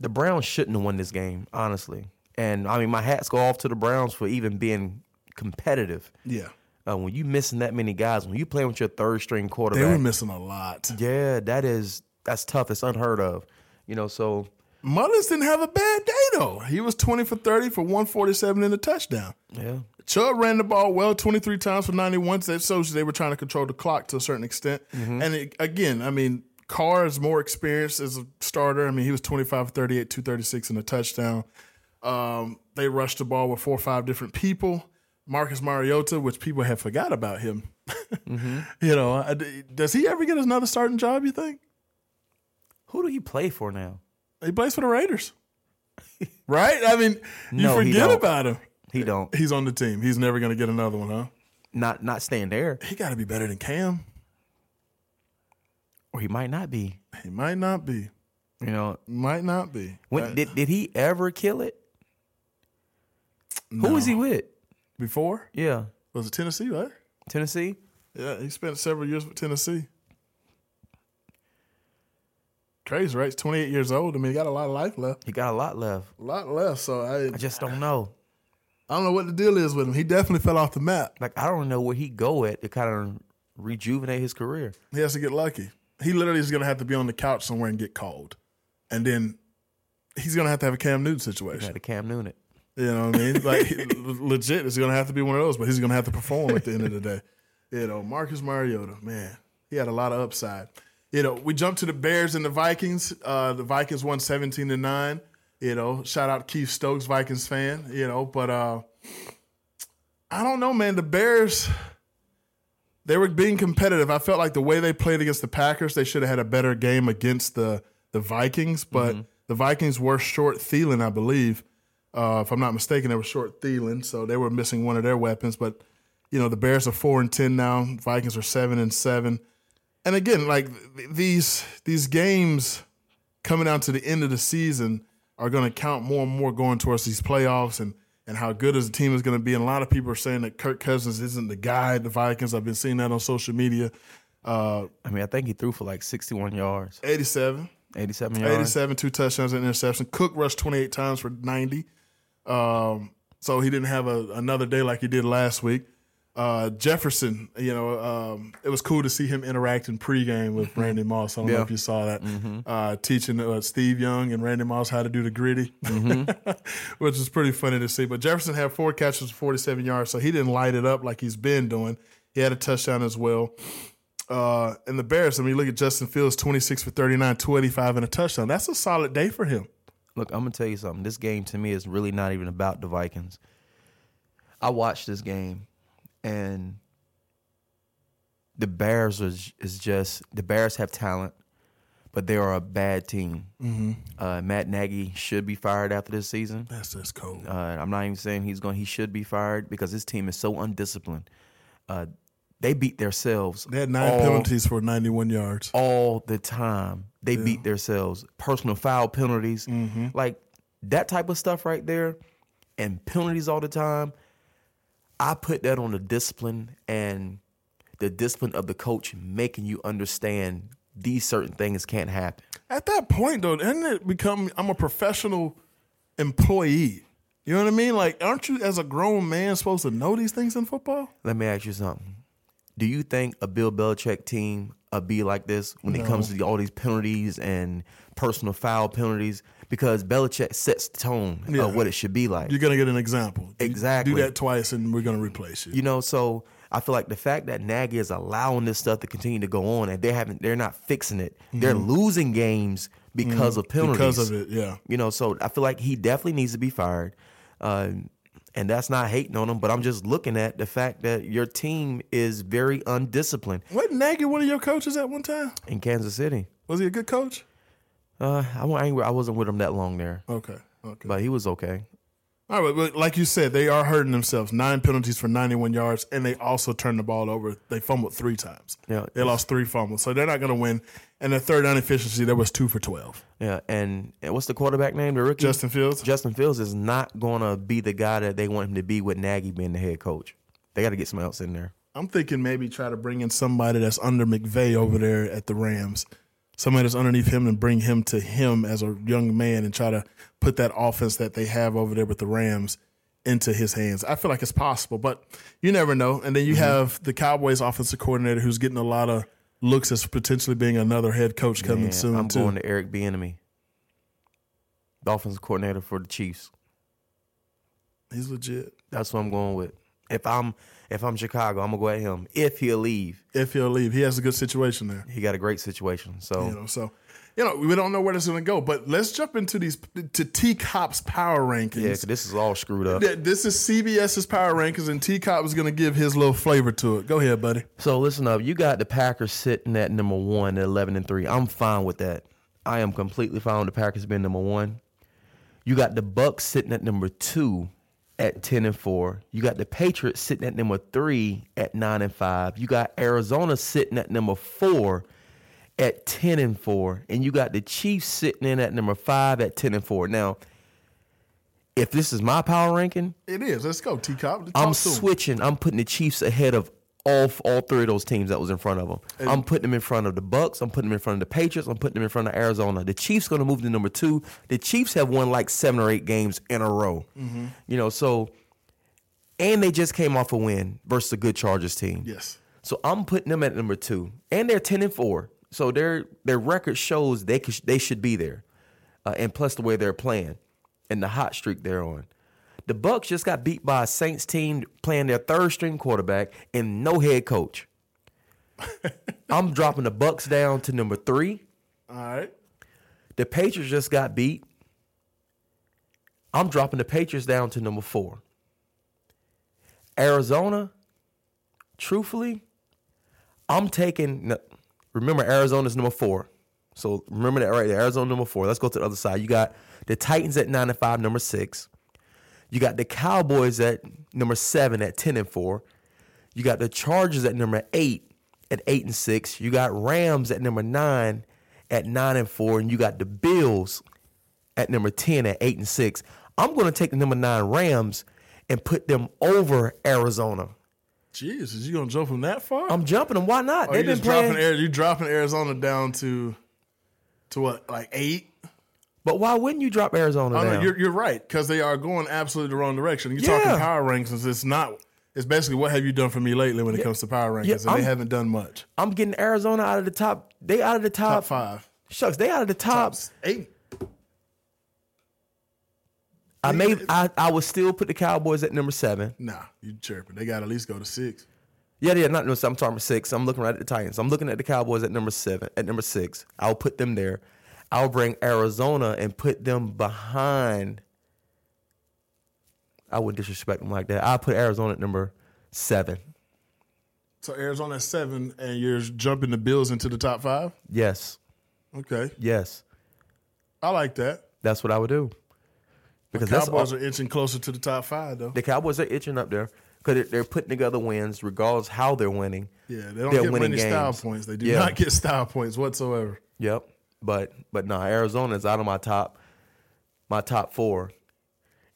the Browns shouldn't have won this game, honestly. And I mean, my hats go off to the Browns for even being competitive. yeah, Uh, when you missing that many guys, when you playing with your third string quarterback, they were missing a lot. yeah, that is that's tough. It's unheard of. You know, so Mullens didn't have a bad day though. He was 20 for 30 for 147 in a touchdown. Yeah. Chubb ran the ball well 23 times for 91. That shows they were trying to control the clock to a certain extent. And it, again, I mean, Carr is more experienced as a starter. I mean, he was 25 38, 236 in a touchdown. Um, they rushed the ball with four or five different people. Marcus Mariota, which people have forgot about him. You know, does he ever get another starting job, you think? Who do he play for now? He plays for the Raiders. right? I mean, you No, forget about him. He don't. He's on the team. He's never going to get another one, huh? Not not staying there. He got to be better than Cam. Or he might not be. He might not be. You know, Might not be. when Uh, did did he ever kill it? Who was he with? before? Yeah. Was it Tennessee, right? Tennessee? Yeah, he spent several years with Tennessee. Crazy, right? He's 28 years old. I mean, he got a lot of life left. He got a lot left. A lot left. So I, I just don't know. I don't know what the deal is with him. He definitely fell off the map. Like I don't know where he go at to kind of rejuvenate his career. He has to get lucky. He literally is going to have to be on the couch somewhere and get called. And then he's going to have to have a Cam Newton situation. Had to Cam Newton. You know what I mean? Like legit, it's gonna have to be one of those, but he's gonna have to perform at the end of the day. You know, Marcus Mariota, man, he had a lot of upside. You know, we jumped to the Bears and the Vikings. Uh, the Vikings won seventeen to nine. You know, shout out Keith Stokes, Vikings fan. You know, but uh, I don't know, man. The Bears, they were being competitive. I felt like the way they played against the Packers, they should have had a better game against the the Vikings. But the Vikings were short Thielen, I believe. Uh, if I'm not mistaken, they were short Thielen, so they were missing one of their weapons. But you know, the Bears are four and ten now. Vikings are seven and seven. And again, like th- these these games coming down to the end of the season are going to count more and more going towards these playoffs and and how good as the team is going to be. And a lot of people are saying that Kirk Cousins isn't the guy. The Vikings. I've been seeing that on social media. Uh, I mean, I think he threw for like 61 yards, 87. 87 yards. 87, two touchdowns and interception. Cook rushed 28 times for 90. Um, so he didn't have a, another day like he did last week. Uh, Jefferson, you know, um, it was cool to see him interacting pregame with Randy Moss. I don't know if you saw that. Uh, teaching uh, Steve Young and Randy Moss how to do the gritty, which was pretty funny to see. But Jefferson had four catches for 47 yards, so he didn't light it up like he's been doing. He had a touchdown as well. Uh, and the Bears, I mean, look at Justin Fields, 26 for 39, 285 and a touchdown. That's a solid day for him. Look, I'm gonna tell you something. This game to me is really not even about the Vikings. I watched this game, and the Bears is is just the Bears have talent, but they are a bad team. Mm-hmm. Uh, Matt Nagy should be fired after this season. That's just cold. Uh, I'm not even saying he's going. He should be fired because his team is so undisciplined. Uh, they beat themselves. They had nine all- penalties for 91 yards. all the time. They beat themselves. Personal foul penalties, like that type of stuff right there, and penalties all the time. I put that on the discipline and the discipline of the coach making you understand these certain things can't happen. At that point, though, doesn't it become I'm a professional employee? You know what I mean? Like, aren't you as a grown man supposed to know these things in football? Let me ask you something. Do you think a Bill Belichick team uh, be like this when it comes to all these penalties and personal foul penalties? Because Belichick sets the tone Yeah. of what it should be like. You're gonna get an example. You Exactly. Do that twice, and we're gonna replace you. You know, so I feel like the fact that Nagy is allowing this stuff to continue to go on and they haven't they're not fixing it. They're losing games because of penalties. Mm-hmm. because of it, yeah. You know, so I feel like he definitely needs to be fired. Uh, and that's not hating on him, but I'm just looking at the fact that your team is very undisciplined Wasn't Nagy one of your coaches at one time? in Kansas City. Was he a good coach? Uh, I, wa- I wasn't with him that long there, Okay, okay. but he was okay. All right, but like you said, they are hurting themselves. Nine penalties for 91 yards, and they also turned the ball over. They fumbled three times. Yeah. They lost three fumbles, so they're not going to win. And the third down efficiency, that was two for 12. Yeah, and, and what's the quarterback name? The rookie Justin Fields. Justin Fields is not going to be the guy that they want him to be with Nagy being the head coach. They got to get someone else in there. I'm thinking maybe try to bring in somebody that's under McVay over there at the Rams. Somebody that's underneath him and bring him to him as a young man and try to put that offense that they have over there with the Rams into his hands. I feel like it's possible, but you never know. And then you mm-hmm. have the Cowboys offensive coordinator who's getting a lot of looks as potentially being another head coach coming Man, soon I'm too. going to Eric Bieniemy. the offensive coordinator for the Chiefs. He's legit. That's what I'm going with. If I'm if I'm Chicago, I'm gonna go at him. If he'll leave, If he'll leave, he has a good situation there. he got a great situation. So You know, so you know we don't know where this is going to go. But let's jump into these to T Cop's power rankings. yeah, this is all screwed up. This is CBS's power rankings, and T Cop is going to give his little flavor to it. Go ahead, buddy. So listen up, you got the Packers sitting at number one at eleven and three. I'm fine with that. I am completely fine with the Packers being number one. You got the Bucks sitting at number two at ten and four. You got the Patriots sitting at number three at nine and five. You got Arizona sitting at number four at ten and four, and you got the Chiefs sitting in at number five at ten and four. Now, if this is my power ranking, It is. Let's go, T Cop. I'm switching. I'm putting the Chiefs ahead of all all three of those teams that was in front of them. I'm putting them in front of the Bucks. I'm putting them in front of the Patriots. I'm putting them in front of Arizona. The Chiefs going to move to number two. The Chiefs have won like seven or eight games in a row. You know, so and they just came off a win versus a good Chargers team. Yes. So I'm putting them at number two, and they're ten and four. So their their record shows they could, they should be there, uh, and plus the way they're playing, and the hot streak they're on. The Bucks just got beat by a Saints team playing their third string quarterback and no head coach. I'm dropping the Bucks down to number three. All right. The Patriots just got beat. I'm dropping the Patriots down to number four. Arizona, truthfully, I'm taking. Remember, Arizona's number four. So remember that right there. Arizona number four. Let's go to the other side. You got the Titans at nine and five, number six. You got the Cowboys at number seven at ten and four. You got the Chargers at number eight at eight and six. You got Rams at number nine at nine and four, and you got the Bills at number ten at eight and six. I'm going to take the number nine Rams and put them over Arizona. Jeez, is you gonna jump them that far? I'm jumping them. Why not? Or They've been playing. dropping you dropping Arizona down to to what like eight? But why wouldn't you drop Arizona Oh down? no, you're you're right because they are going absolutely the wrong direction. You're Yeah. talking power rankings. It's not. It's basically what have you done for me lately when it comes to power rankings, Yeah, and they haven't done much. I'm getting Arizona out of the top. They out of the top. Top five, Shucks, they out of the top. eight. I may. I, I would still put the Cowboys at number seven. Nah, you chirping. They got to at least go to six. Yeah, yeah, not no. I'm talking about six. I'm looking right at the Titans. I'm looking at the Cowboys at number seven. At number six, I'll put them there. I'll bring Arizona and put them behind. I wouldn't disrespect them like that. I'll put Arizona at number seven. So Arizona at seven, and you're jumping the Bills into the top five. Yes, Okay, yes, I like that. that's what I would do. Because that's Cowboys are inching closer to the top five, though. the Cowboys are itching up there because they're, putting together wins, regardless how they're winning. Yeah, they don't They're get winning many style points. They do Yeah. not get style points whatsoever. Yep. But but no, Arizona is out of my top my top four.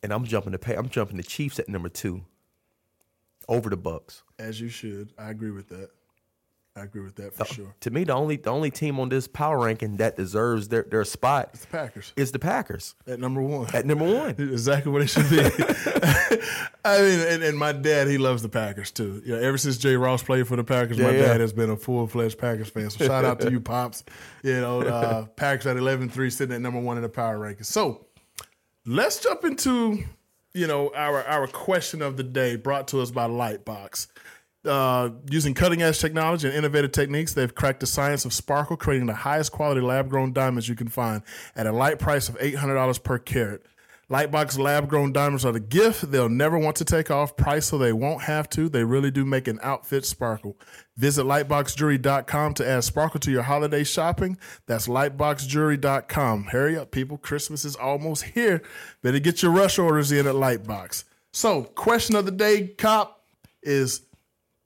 And I'm jumping the pay I'm jumping the Chiefs at number two. Over the Bucks. As you should. I agree with that. I agree with that for sure. To me, the only the only team on this power ranking that deserves their, their spot The Packers is the Packers at number one. at number one. exactly what it should be. I mean, and, and my dad, he loves the Packers too. You know, ever since Jay Ross played for the Packers, my Yeah, yeah. dad has been a full fledged Packers fan. So shout out to you, pops. You know, uh, Packers at 11-3, sitting at number one in the power rankings. So let's jump into you know our our question of the day, brought to us by Lightbox. Uh, using cutting edge technology and innovative techniques, they've cracked the science of sparkle, creating the highest quality lab grown diamonds you can find at a light price of $800 per carat. Lightbox lab grown diamonds are the gift they'll never want to take off price, so they won't have to. They really do make an outfit sparkle. Visit lightboxjewelry.com to add sparkle to your holiday shopping. That's lightboxjewelry.com. Hurry up, people. Christmas is almost here. Better get your rush orders in at Lightbox. So, question of the day, Cop, is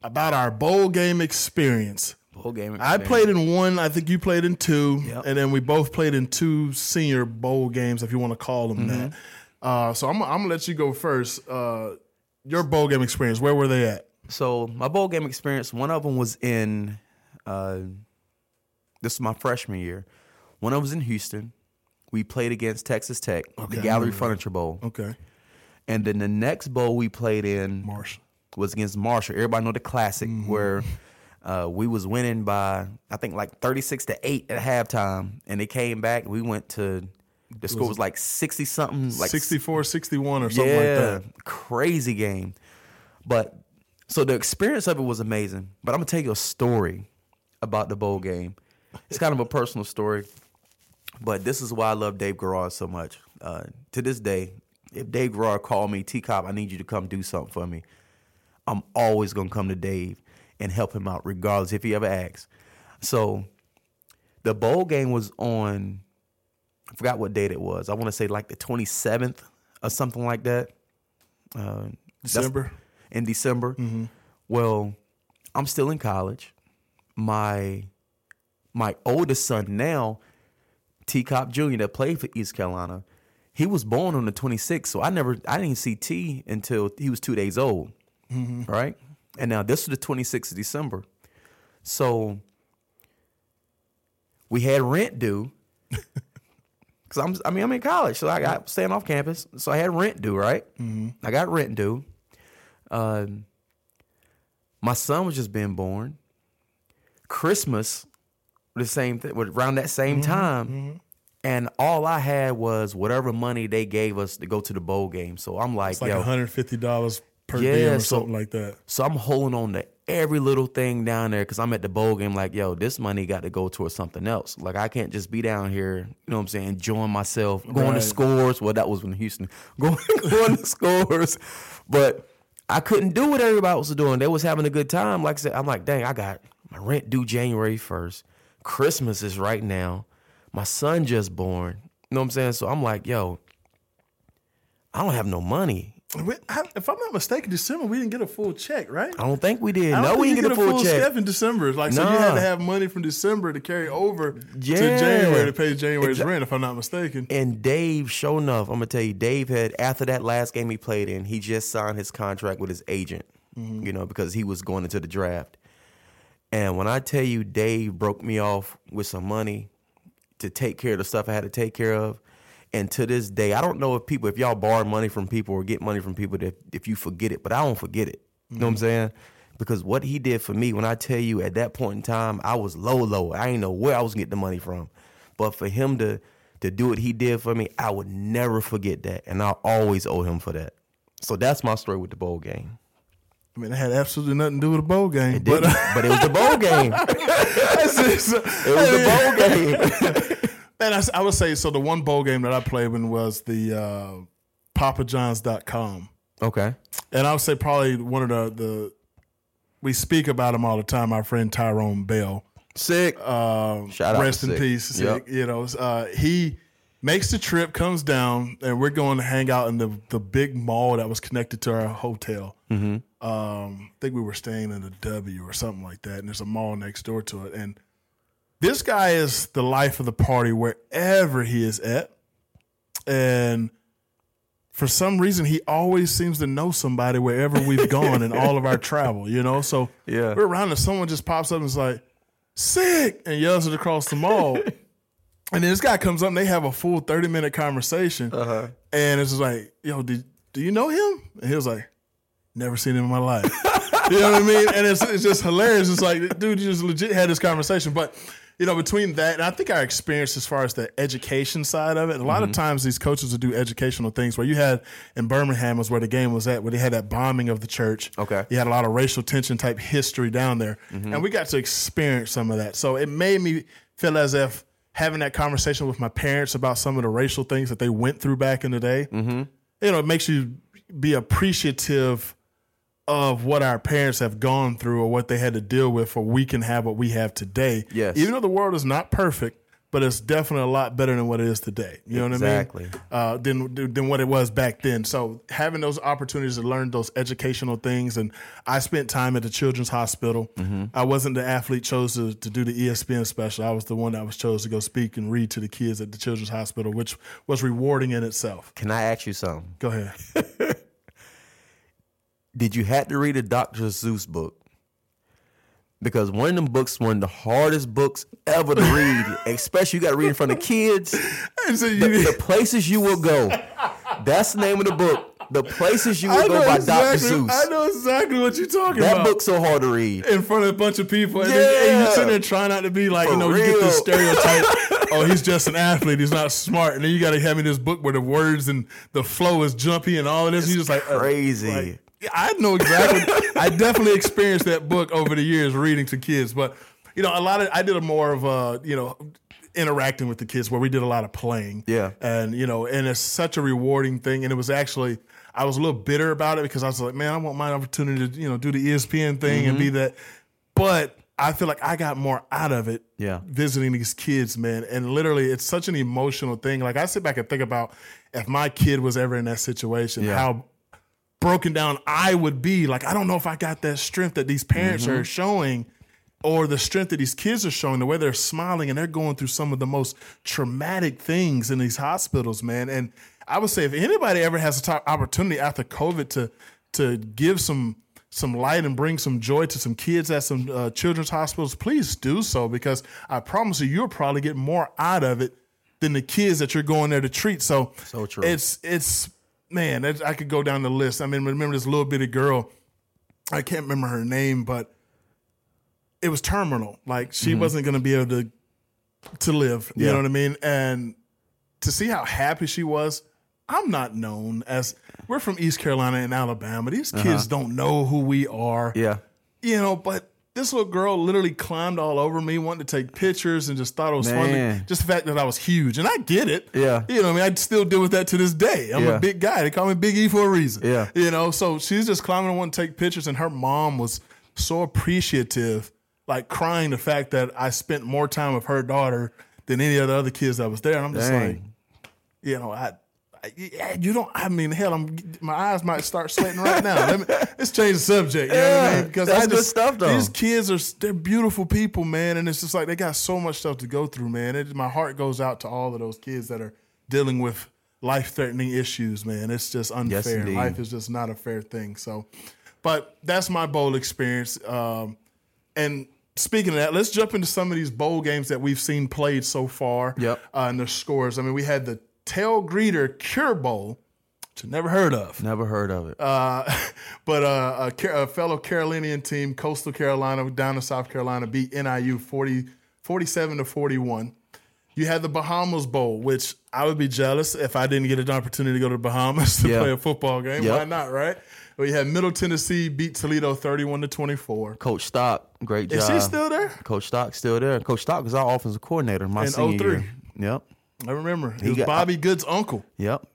about our bowl game experience. Bowl game. I played in one. I think you played in two, Yep. and then we both played in two senior bowl games, if you want to call them that. Uh, so I'm, I'm gonna let you go first. Uh, your bowl game experience. Where were they at? So my bowl game experience, one of them was in uh this is my freshman year. One of them was in Houston. We played against Texas Tech, Okay, the Gallery. Furniture Bowl. Okay, And then the next bowl we played in Marsh. Was against Marshall. Everybody know the classic Mm-hmm. where uh, we was winning by I think like thirty six to eight at halftime, and they came back. We went to The score was like sixty something, like 64, 61 or something like that. crazy game. But so the experience of it was amazing. But I'm gonna tell you a story about the bowl game. It's kind of a personal story, but this is why I love Dave Garrard so much. Uh, to this day, if Dave Garrard called me, T Cop, I need you to come do something for me. I'm always gonna come to Dave and help him out, regardless if he ever asks. So the bowl game was on I forgot what date it was. I want to say like the 27th or something like that. Uh, December. in December. Well, I'm still in college. My my oldest son now, T Cop Jr. that played for East Carolina, he was born on the 26th. So I never I didn't see T until he was two days old. Right? And now this is the 26th of December. So we had rent due. Cause I'm, I mean, I'm in college, so I got staying off campus. So I had rent due, right? Mm-hmm. I got rent due. Um, my son was just being born. Christmas, the same thing, around that same mm-hmm, time, mm-hmm. and all I had was whatever money they gave us to go to the bowl game. So I'm like, It's like yo, $150 per Yeah, diem or so- something like that. so I'm holding on to every little thing down there because I'm at the bowl game. Like, yo, this money got to go towards something else. Like, I can't just be down here. You know what I'm saying? Enjoying myself, going Right. to scores. Well, that was when Houston. Going, going to scores, but I couldn't do what everybody was doing. They was having a good time. Like I said, I'm like, dang, I got my rent due January 1st. Christmas is right now. My son just born. You know what I'm saying? So I'm like, yo, I don't have no money. If I'm not mistaken, December we didn't get a full check, right? I don't think we did. No, we didn't get a full check. step in December. Like so, you had to have money from December to carry over to January to pay January's Exa- rent. If I'm not mistaken, And Dave, sure enough, I'm gonna tell you, Dave had after that last game he played in, he just signed his contract with his agent. Mm-hmm. You know, because he was going into the draft. And when I tell you, Dave broke me off with some money to take care of the stuff I had to take care of. And to this day, I don't know if people, if y'all borrow money from people or get money from people, that if you forget it, but I don't forget it. You know what I'm mm-hmm. saying? Because what he did for me, when I tell you at that point in time, I was low, low. I didn't know where I was getting the money from. But for him to to do what he did for me, I would never forget that. And I'll always owe him for that. So that's my story with the bowl game. I mean, it had absolutely nothing to do with the bowl game. It but didn't, but it was the bowl game. It was the bowl game. And I would say so. The one bowl game that I played in was the uh, PapaJohns.com. Okay. And I would say probably one of the, the we speak about him all the time. Our friend Tyrone Bell. Sick. Um, Shout out rest in Sick. peace. Yep. Sick, You know, uh, he makes the trip, comes down, and we're going to hang out in the the big mall that was connected to our hotel. Mm-hmm. Um, I think we were staying in the W or something like that, and there's a mall next door to it. And this guy is the life of the party wherever he is at, and for some reason he always seems to know somebody wherever we've gone in all of our travel. You know, so Yeah. we're around and someone just pops up and is like, "Sick!" and yells it across the mall. and then this guy comes up and they have a full thirty minute conversation, Uh-huh. and it's just like, "Yo, did, do you know him?" And he was like, "Never seen him in my life." you know what I mean? And it's it's just hilarious. It's like, dude, you just legit had this conversation, but. You know, between that and I think our experience as far as the education side of it, a lot Mm-hmm. of times these coaches will do educational things where you had in Birmingham was where the game was at, where they had that bombing of the church. Okay. You had a lot of racial tension type history down there. And we got to experience some of that. So it made me feel as if having that conversation with my parents about some of the racial things that they went through back in the day, you know, it makes you be appreciative of what our parents have gone through or what they had to deal with for we can have what we have today. Yes. Even though the world is not perfect, but it's definitely a lot better than what it is today. You know what I mean? Exactly. Uh, than than what it was back then. So having those opportunities to learn those educational things, and I spent time at the Children's Hospital. I wasn't the athlete chose to, to do the ESPN special. I was the one that was chose to go speak and read to the kids at the Children's Hospital, which was rewarding in itself. Can I ask you something? Go ahead. Did you have to read a Dr. Seuss book? Because one of them books, one of the hardest books ever to read, especially you got to read in front of kids. And so you, The, the places you will go. That's the name of the book. The places you will go by Dr. Seuss. I know exactly what you're talking that about. That book's so hard to read. in front of a bunch of people, and, then, and Yeah. you're sitting there trying not to be like, For you know, you get this stereotype oh, he's just an athlete. He's not smart. And then you got to have me this book where the words and the flow is jumpy and all of this. It's you just like uh, crazy. Like, I know exactly. I definitely experienced that book over the years reading to kids, but you know, a lot of I did a more of a you know interacting with the kids where we did a lot of playing. Yeah, and you know, and it's such a rewarding thing, and it was actually. I was a little bitter about it because I was like, man, I want my opportunity to, you know, do the ESPN thing mm-hmm. and be mm-hmm. that. But I feel like I got more out of it yeah. visiting these kids, man. And literally, it's such an emotional thing. Like, I sit back and think about if my kid was ever in that situation, yeah. how broken down I would be. Like, I don't know if I got that strength that these parents mm-hmm. are showing or the strength that these kids are showing, the way they're smiling and they're going through some of the most traumatic things in these hospitals, man. And I would say if anybody ever has an opportunity after COVID to to give some some light and bring some joy to some kids at some uh, children's hospitals, please do so because I promise you, you'll probably get more out of it than the kids that you're going there to treat. So, so true. It's it's man, I could go down the list. I mean, remember this little bitty girl. I can't remember her name, but it was terminal. Like she mm-hmm. wasn't going to be able to to live. You yeah. know what I mean? And to see how happy she was, I'm not known as we're from East Carolina and Alabama. These uh-huh. kids don't know who we are. Yeah. You know, but this little girl literally climbed all over me, wanted to take pictures, and just thought it was Man. funny. Just the fact that I was huge, and I get it. Yeah, you know, I mean, I still deal with that to this day. I'm yeah. a big guy. They call me Big E for a reason. Yeah, you know. So she's just climbing and wanting to take pictures, and her mom was so appreciative, like crying the fact that I spent more time with her daughter than any of the other kids that was there. And I'm just Dang. like, you know, I you don't. I mean, hell, I'm my eyes might start sweating right now. Let me, let's change the subject. You yeah, know what I mean? Because that's I just, good stuff. Though these kids are they're beautiful people, man, and it's just like they got so much stuff to go through, man. It, my heart goes out to all of those kids that are dealing with life threatening issues, man. It's just unfair. Yes, life is just not a fair thing. So, but that's my bowl experience. Um, and speaking of that, let's jump into some of these bowl games that we've seen played so far. Yep. Uh, and their scores. I mean, we had the Tailgreeter Cure Bowl, which I never heard of. Never heard of it. Uh, but uh, a, a, fellow Carolinian team, Coastal Carolina, down in South Carolina, beat NIU 40, 47 to 41. You had the Bahamas Bowl, which I would be jealous if I didn't get an opportunity to go to the Bahamas to play a football game. Yep. Why not, right? We had Middle Tennessee beat Toledo 31 to 24. Coach Stock, great job. Is he still there? Coach Stock still there. Coach Stock was our offensive coordinator my in senior 03. year. Yep. I remember. He, he was got, Bobby Good's uncle. Yep.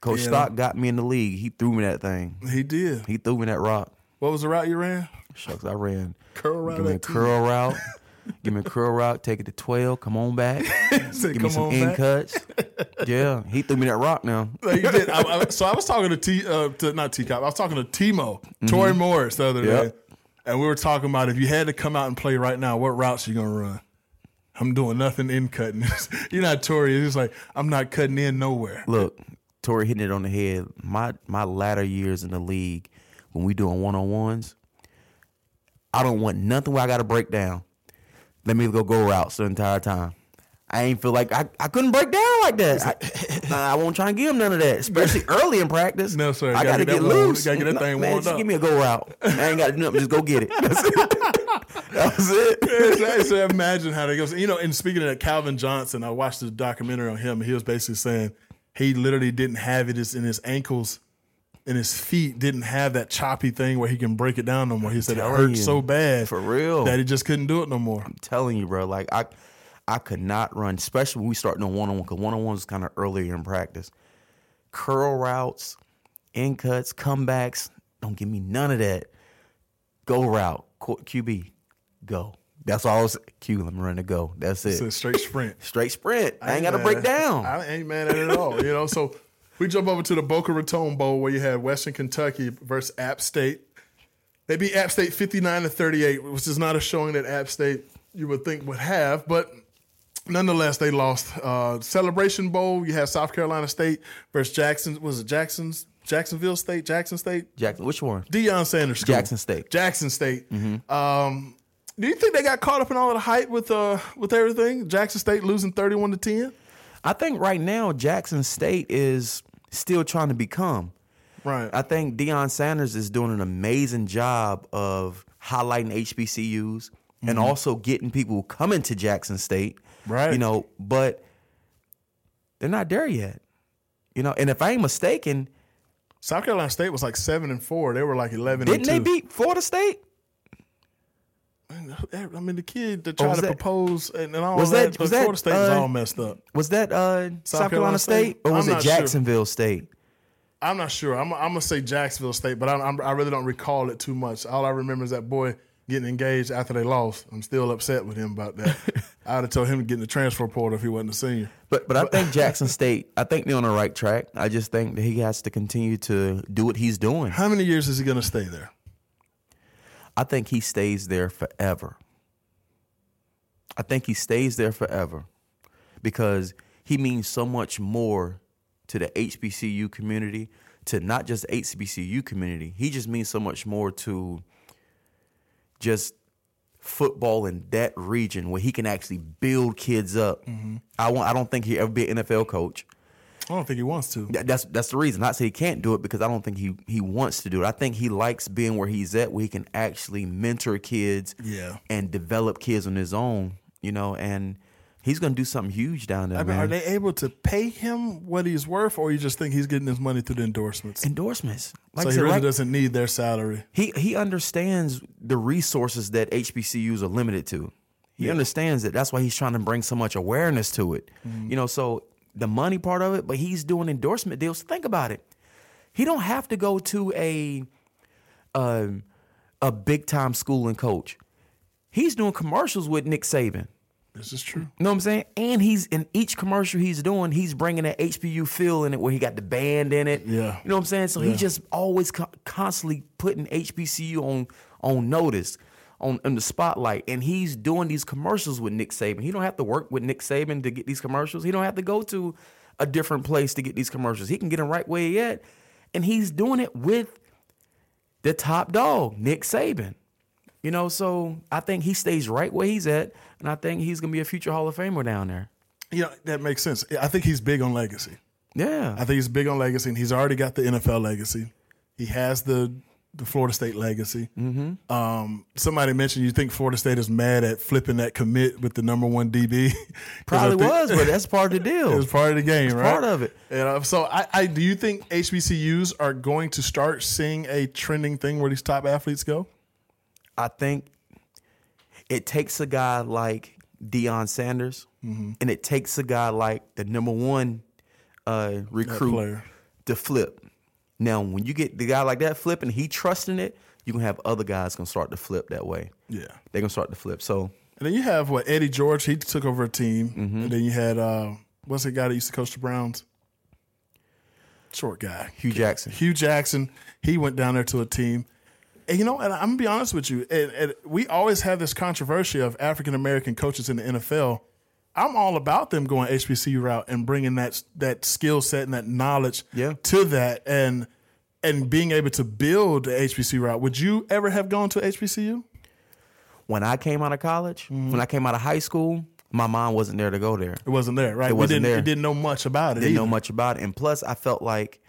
Coach yeah. Stock got me in the league. He threw me that thing. He did. He threw me that rock. What was the route you ran? Shucks, I ran curl route. Give me a curl route. Give me a curl route. Take it to twelve. Come on back. Said, Give me some in cuts. yeah, he threw me that rock. Now he did. I, I, so I was talking to T, uh, to not T Cop. I was talking to Timo mm-hmm. Tori Morris the other yep. day, and we were talking about if you had to come out and play right now, what routes you gonna run? I'm doing nothing in cutting. You're not Tory. It's like I'm not cutting in nowhere. Look, Tory hitting it on the head. My my latter years in the league, when we doing one on ones, I don't want nothing where I got to break down. Let me go go routes the entire time. I ain't feel like I, I couldn't break down like that. I, I won't try and give him none of that, especially early in practice. No, sir. I got to get, loose. Got to get that thing Man, warmed just up. give me a go route. I ain't got nothing. Just go get it. that was it. so imagine how that goes. You know, and speaking of Calvin Johnson, I watched the documentary on him. And he was basically saying he literally didn't have it in his ankles and his feet didn't have that choppy thing where he can break it down no more. He said it hurt so bad for real that he just couldn't do it no more. I'm telling you, bro. Like I, I could not run, especially when we start doing one on one because one on one is kind of earlier in practice. Curl routes, in cuts, comebacks. Don't give me none of that. Go route, QB, go. That's all I was Q, I'm running to go. That's it. It's a straight sprint. straight sprint. I, I ain't, got to break down. I ain't mad at it at all. You know, so we jump over to the Boca Raton Bowl where you had Western Kentucky versus App State. They beat App State 59 to 38, which is not a showing that App State you would think would have, but nonetheless, they lost. Uh, Celebration Bowl, you had South Carolina State versus Jackson. Was it Jackson's? Jacksonville State, Jackson State, Jackson. Which one? Deion Sanders School. Jackson State. Jackson State. Mm-hmm. Um, do you think they got caught up in all of the hype with uh with everything? Jackson State losing thirty one to ten. I think right now Jackson State is still trying to become. Right. I think Deion Sanders is doing an amazing job of highlighting HBCUs, and also getting people coming to Jackson State. Right. You know, but they're not there yet. You know, and if I ain't mistaken, South Carolina State was like seven and four. They were like eleven. didn't they beat Florida State? I mean, the kid that tried to that- propose and, and all was that. that- was that, Florida State was uh, all messed up. Was that uh, South, Carolina, Carolina State, State? or was I'm it not sure. Jacksonville State? I'm not sure. I'm, I'm gonna say Jacksonville State, but I, I'm, I really don't recall it too much. All I remember is that boy getting engaged after they lost. I'm still upset with him about that. I'd have told him to get in the transfer portal if he wasn't a senior. But but I think Jackson State. I think they're on the right track. I just think that he has to continue to do what he's doing. How many years is he gonna stay there? I think he stays there forever. I think he stays there forever because he means so much more to the HBCU community, to not just the HBCU community. He just means so much more to just football in that region where he can actually build kids up. Mm-hmm. I want. I don't think he ever be an NFL coach. I don't think he wants to. That's that's the reason. Not say he can't do it because I don't think he he wants to do it. I think he likes being where he's at, where he can actually mentor kids, Yeah. and develop kids on his own. You know, and he's gonna do something huge down there, I mean, man. are they able to pay him what he's worth, or you just think he's getting his money through the endorsements? Endorsements, like so he said, really like- doesn't need their salary. he he understands the resources that HBCUs are limited to. He understands that. That's why he's trying to bring so much awareness to it. Mm-hmm. You know, so the money part of it, but he's doing endorsement deals. Think about it. He don't have to go to a um, a big time school and coach. He's doing commercials with Nick Saban. This is true. You know what I'm saying? And he's in each commercial he's doing, he's bringing that HBU feel in it where he got the band in it. Yeah. You know what I'm saying? So Yeah. he just always co- constantly putting HBCU on on notice, on in the spotlight, and he's doing these commercials with Nick Saban. He don't have to work with Nick Saban to get these commercials. He don't have to go to a different place to get these commercials. He can get them right where he at, and he's doing it with the top dog, Nick Saban. You know, so I think he stays right where he's at, and I think he's gonna be a future Hall of Famer down there. Yeah, that makes sense. I think he's big on legacy. Yeah, I think he's big on legacy, and he's already got the NFL legacy. He has the the Florida State legacy. Mm-hmm. Um, somebody mentioned you think Florida State is mad at flipping that commit with the number one DB. Probably think- was, but that's part of the deal. it's part of the game, right? part of it. And uh, so, I, I do you think HBCUs are going to start seeing a trending thing where these top athletes go? I think it takes a guy like Deion Sanders, Mm-hmm. and it takes a guy like the number one uh, recruit to flip. Now, when you get the guy like that flipping, he trusting it, you gonna have other guys gonna start to flip that way. Yeah. They're gonna start to flip. So And then you have what Eddie George. He took over a team, Mm-hmm. and then you had uh, what's the guy that used to coach the Browns? Short guy, Hue Jackson. Hue Jackson. He went down there to a team. And you know, and I'm gonna be honest with you. And, and we always have this controversy of African American coaches in the NFL. I'm all about them going HBCU route and bringing that that skill set and that knowledge Yeah. to that, and and being able to build the HBCU route. Would you ever have gone to HBCU? when I came out of college, Mm-hmm. when I came out of high school, my mom wasn't there to go there. It wasn't there, right? It we wasn't didn't, there. We didn't know much about it. didn't know much about it. And plus, I felt like,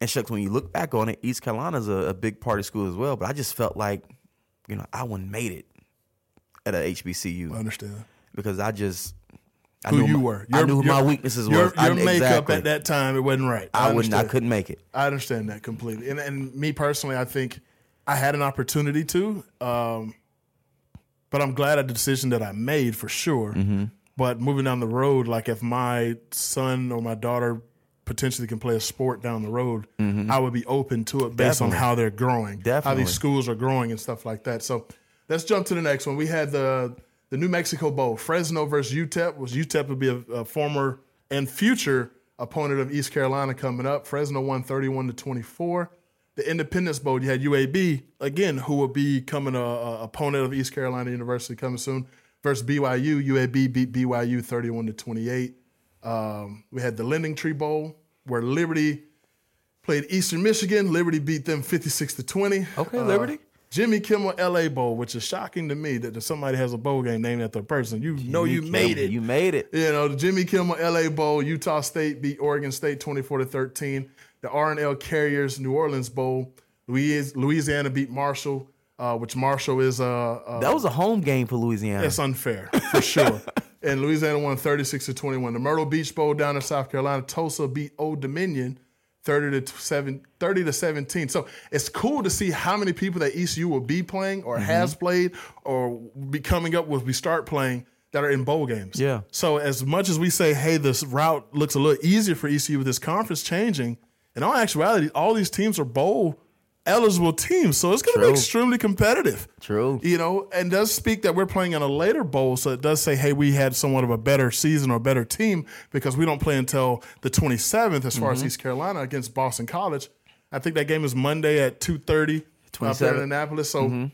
and shucks, when you look back on it, East Carolina's a, a big party school as well. But I just felt like, you know, I wouldn't made it at a HBCU I understand. because I just I Who knew you my, were. I knew who your- my weaknesses Your. I- your makeup exactly. at that time, it wasn't right. I wouldn't. I couldn't make it. I understand that completely. And and me personally, I think I had an opportunity to, um, but I'm glad at the decision that I made for sure. Mm-hmm. But moving down the road, like if my son or my daughter potentially can play a sport down the road, I would be open to it based on Mm-hmm. How they're growing, how these schools are growing and stuff like that. So let's jump to the next one. We had the the New Mexico Bowl, Fresno versus UTEP. Was UTEP would be a, a former and future opponent of East Carolina coming up. Fresno won 31 to 24. The Independence Bowl, you had UAB again, who will be coming a, a opponent of East Carolina University coming soon. Versus BYU, UAB beat BYU 31 to 28. Um, we had the LendingTree Bowl, where Liberty played Eastern Michigan. Liberty beat them 56 to 20. Okay, Uh, Liberty. Jimmy Kimmel LA Bowl, which is shocking to me that somebody has a bowl game named after a person. You know you made it. You made it. You know, the Jimmy Kimmel LA Bowl, Utah State beat Oregon State 24 to 13. The R&L Carriers New Orleans Bowl, Louisiana beat Marshall uh, which Marshall is. Uh, uh, That was a home game for Louisiana. it's unfair for sure. and Louisiana won 36 to 21. The Myrtle Beach Bowl down in South Carolina, Tulsa beat Old Dominion 30 to 7 30 to 17. So it's cool to see how many people that ECU will be playing or mm-hmm. has played or be coming up with we start playing that are in bowl games. Yeah. So as much as we say, hey, this route looks a little easier for ECU with this conference changing, in all actuality, all these teams are bowl eligible teams. So it's going to be extremely competitive. True. You know, and does speak that we're playing in a later bowl, so it does say, hey, we had somewhat of a better season or a better team because we don't play until the 27th as far as mm-hmm. East Carolina against Boston College. I think that game is Monday at 2.30 up there in Annapolis. So mm-hmm.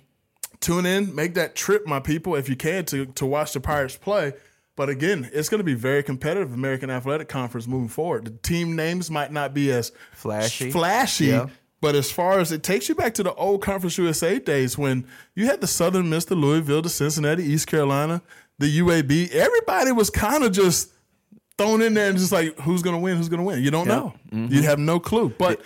tune in, make that trip, my people, if you can, to to watch the Pirates play. But again, it's going to be very competitive. American Athletic Conference moving forward. The team names might not be as Flashy. flashy, Yeah. But as far as it takes you back to the old Conference USA days when you had the Southern Miss, the Louisville, the Cincinnati, East Carolina, the UAB. Everybody was kind of just thrown in there and just like, who's going to win? Who's going to win? You don't know. You have no clue. But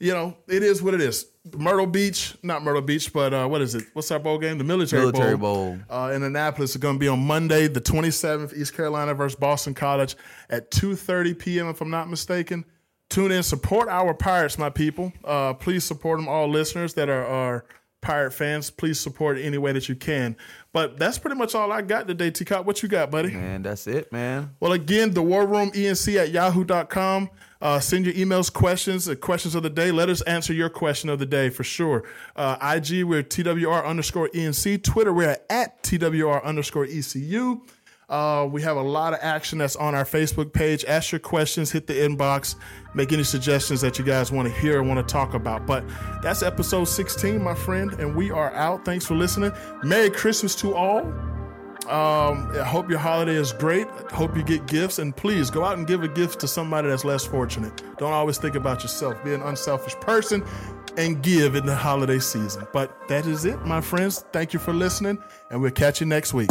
you know, it is what it is. Myrtle Beach, not Myrtle Beach, but uh, what is it? What's our bowl game? The Military, Military Bowl, Bowl. Uh, in Annapolis. It's going to be on Monday, the 27th, East Carolina versus Boston College at 2:30 p.m. If I'm not mistaken. Tune in, support our Pirates, my people. Uh, please support them, all listeners that are, are Pirate fans. Please support any way that you can. But that's pretty much all I got today, T Cop. What you got, buddy? And that's it, man. Well, again, the War Room ENC at yahoo.com. Uh, send your emails, questions, uh, questions of the day. Let us answer your question of the day for sure. Uh, IG, we're TWR underscore ENC. Twitter, we're at TWR underscore ECU. Uh, we have a lot of action that's on our Facebook page. Ask your questions, hit the inbox, make any suggestions that you guys want to hear or want to talk about. But that's episode 16, my friend, and we are out. Thanks for listening. Merry Christmas to all. Um, I hope your holiday is great. Hope you get gifts, and please go out and give a gift to somebody that's less fortunate. Don't always think about yourself. Be an unselfish person and give in the holiday season. But that is it, my friends. Thank you for listening, and we'll catch you next week.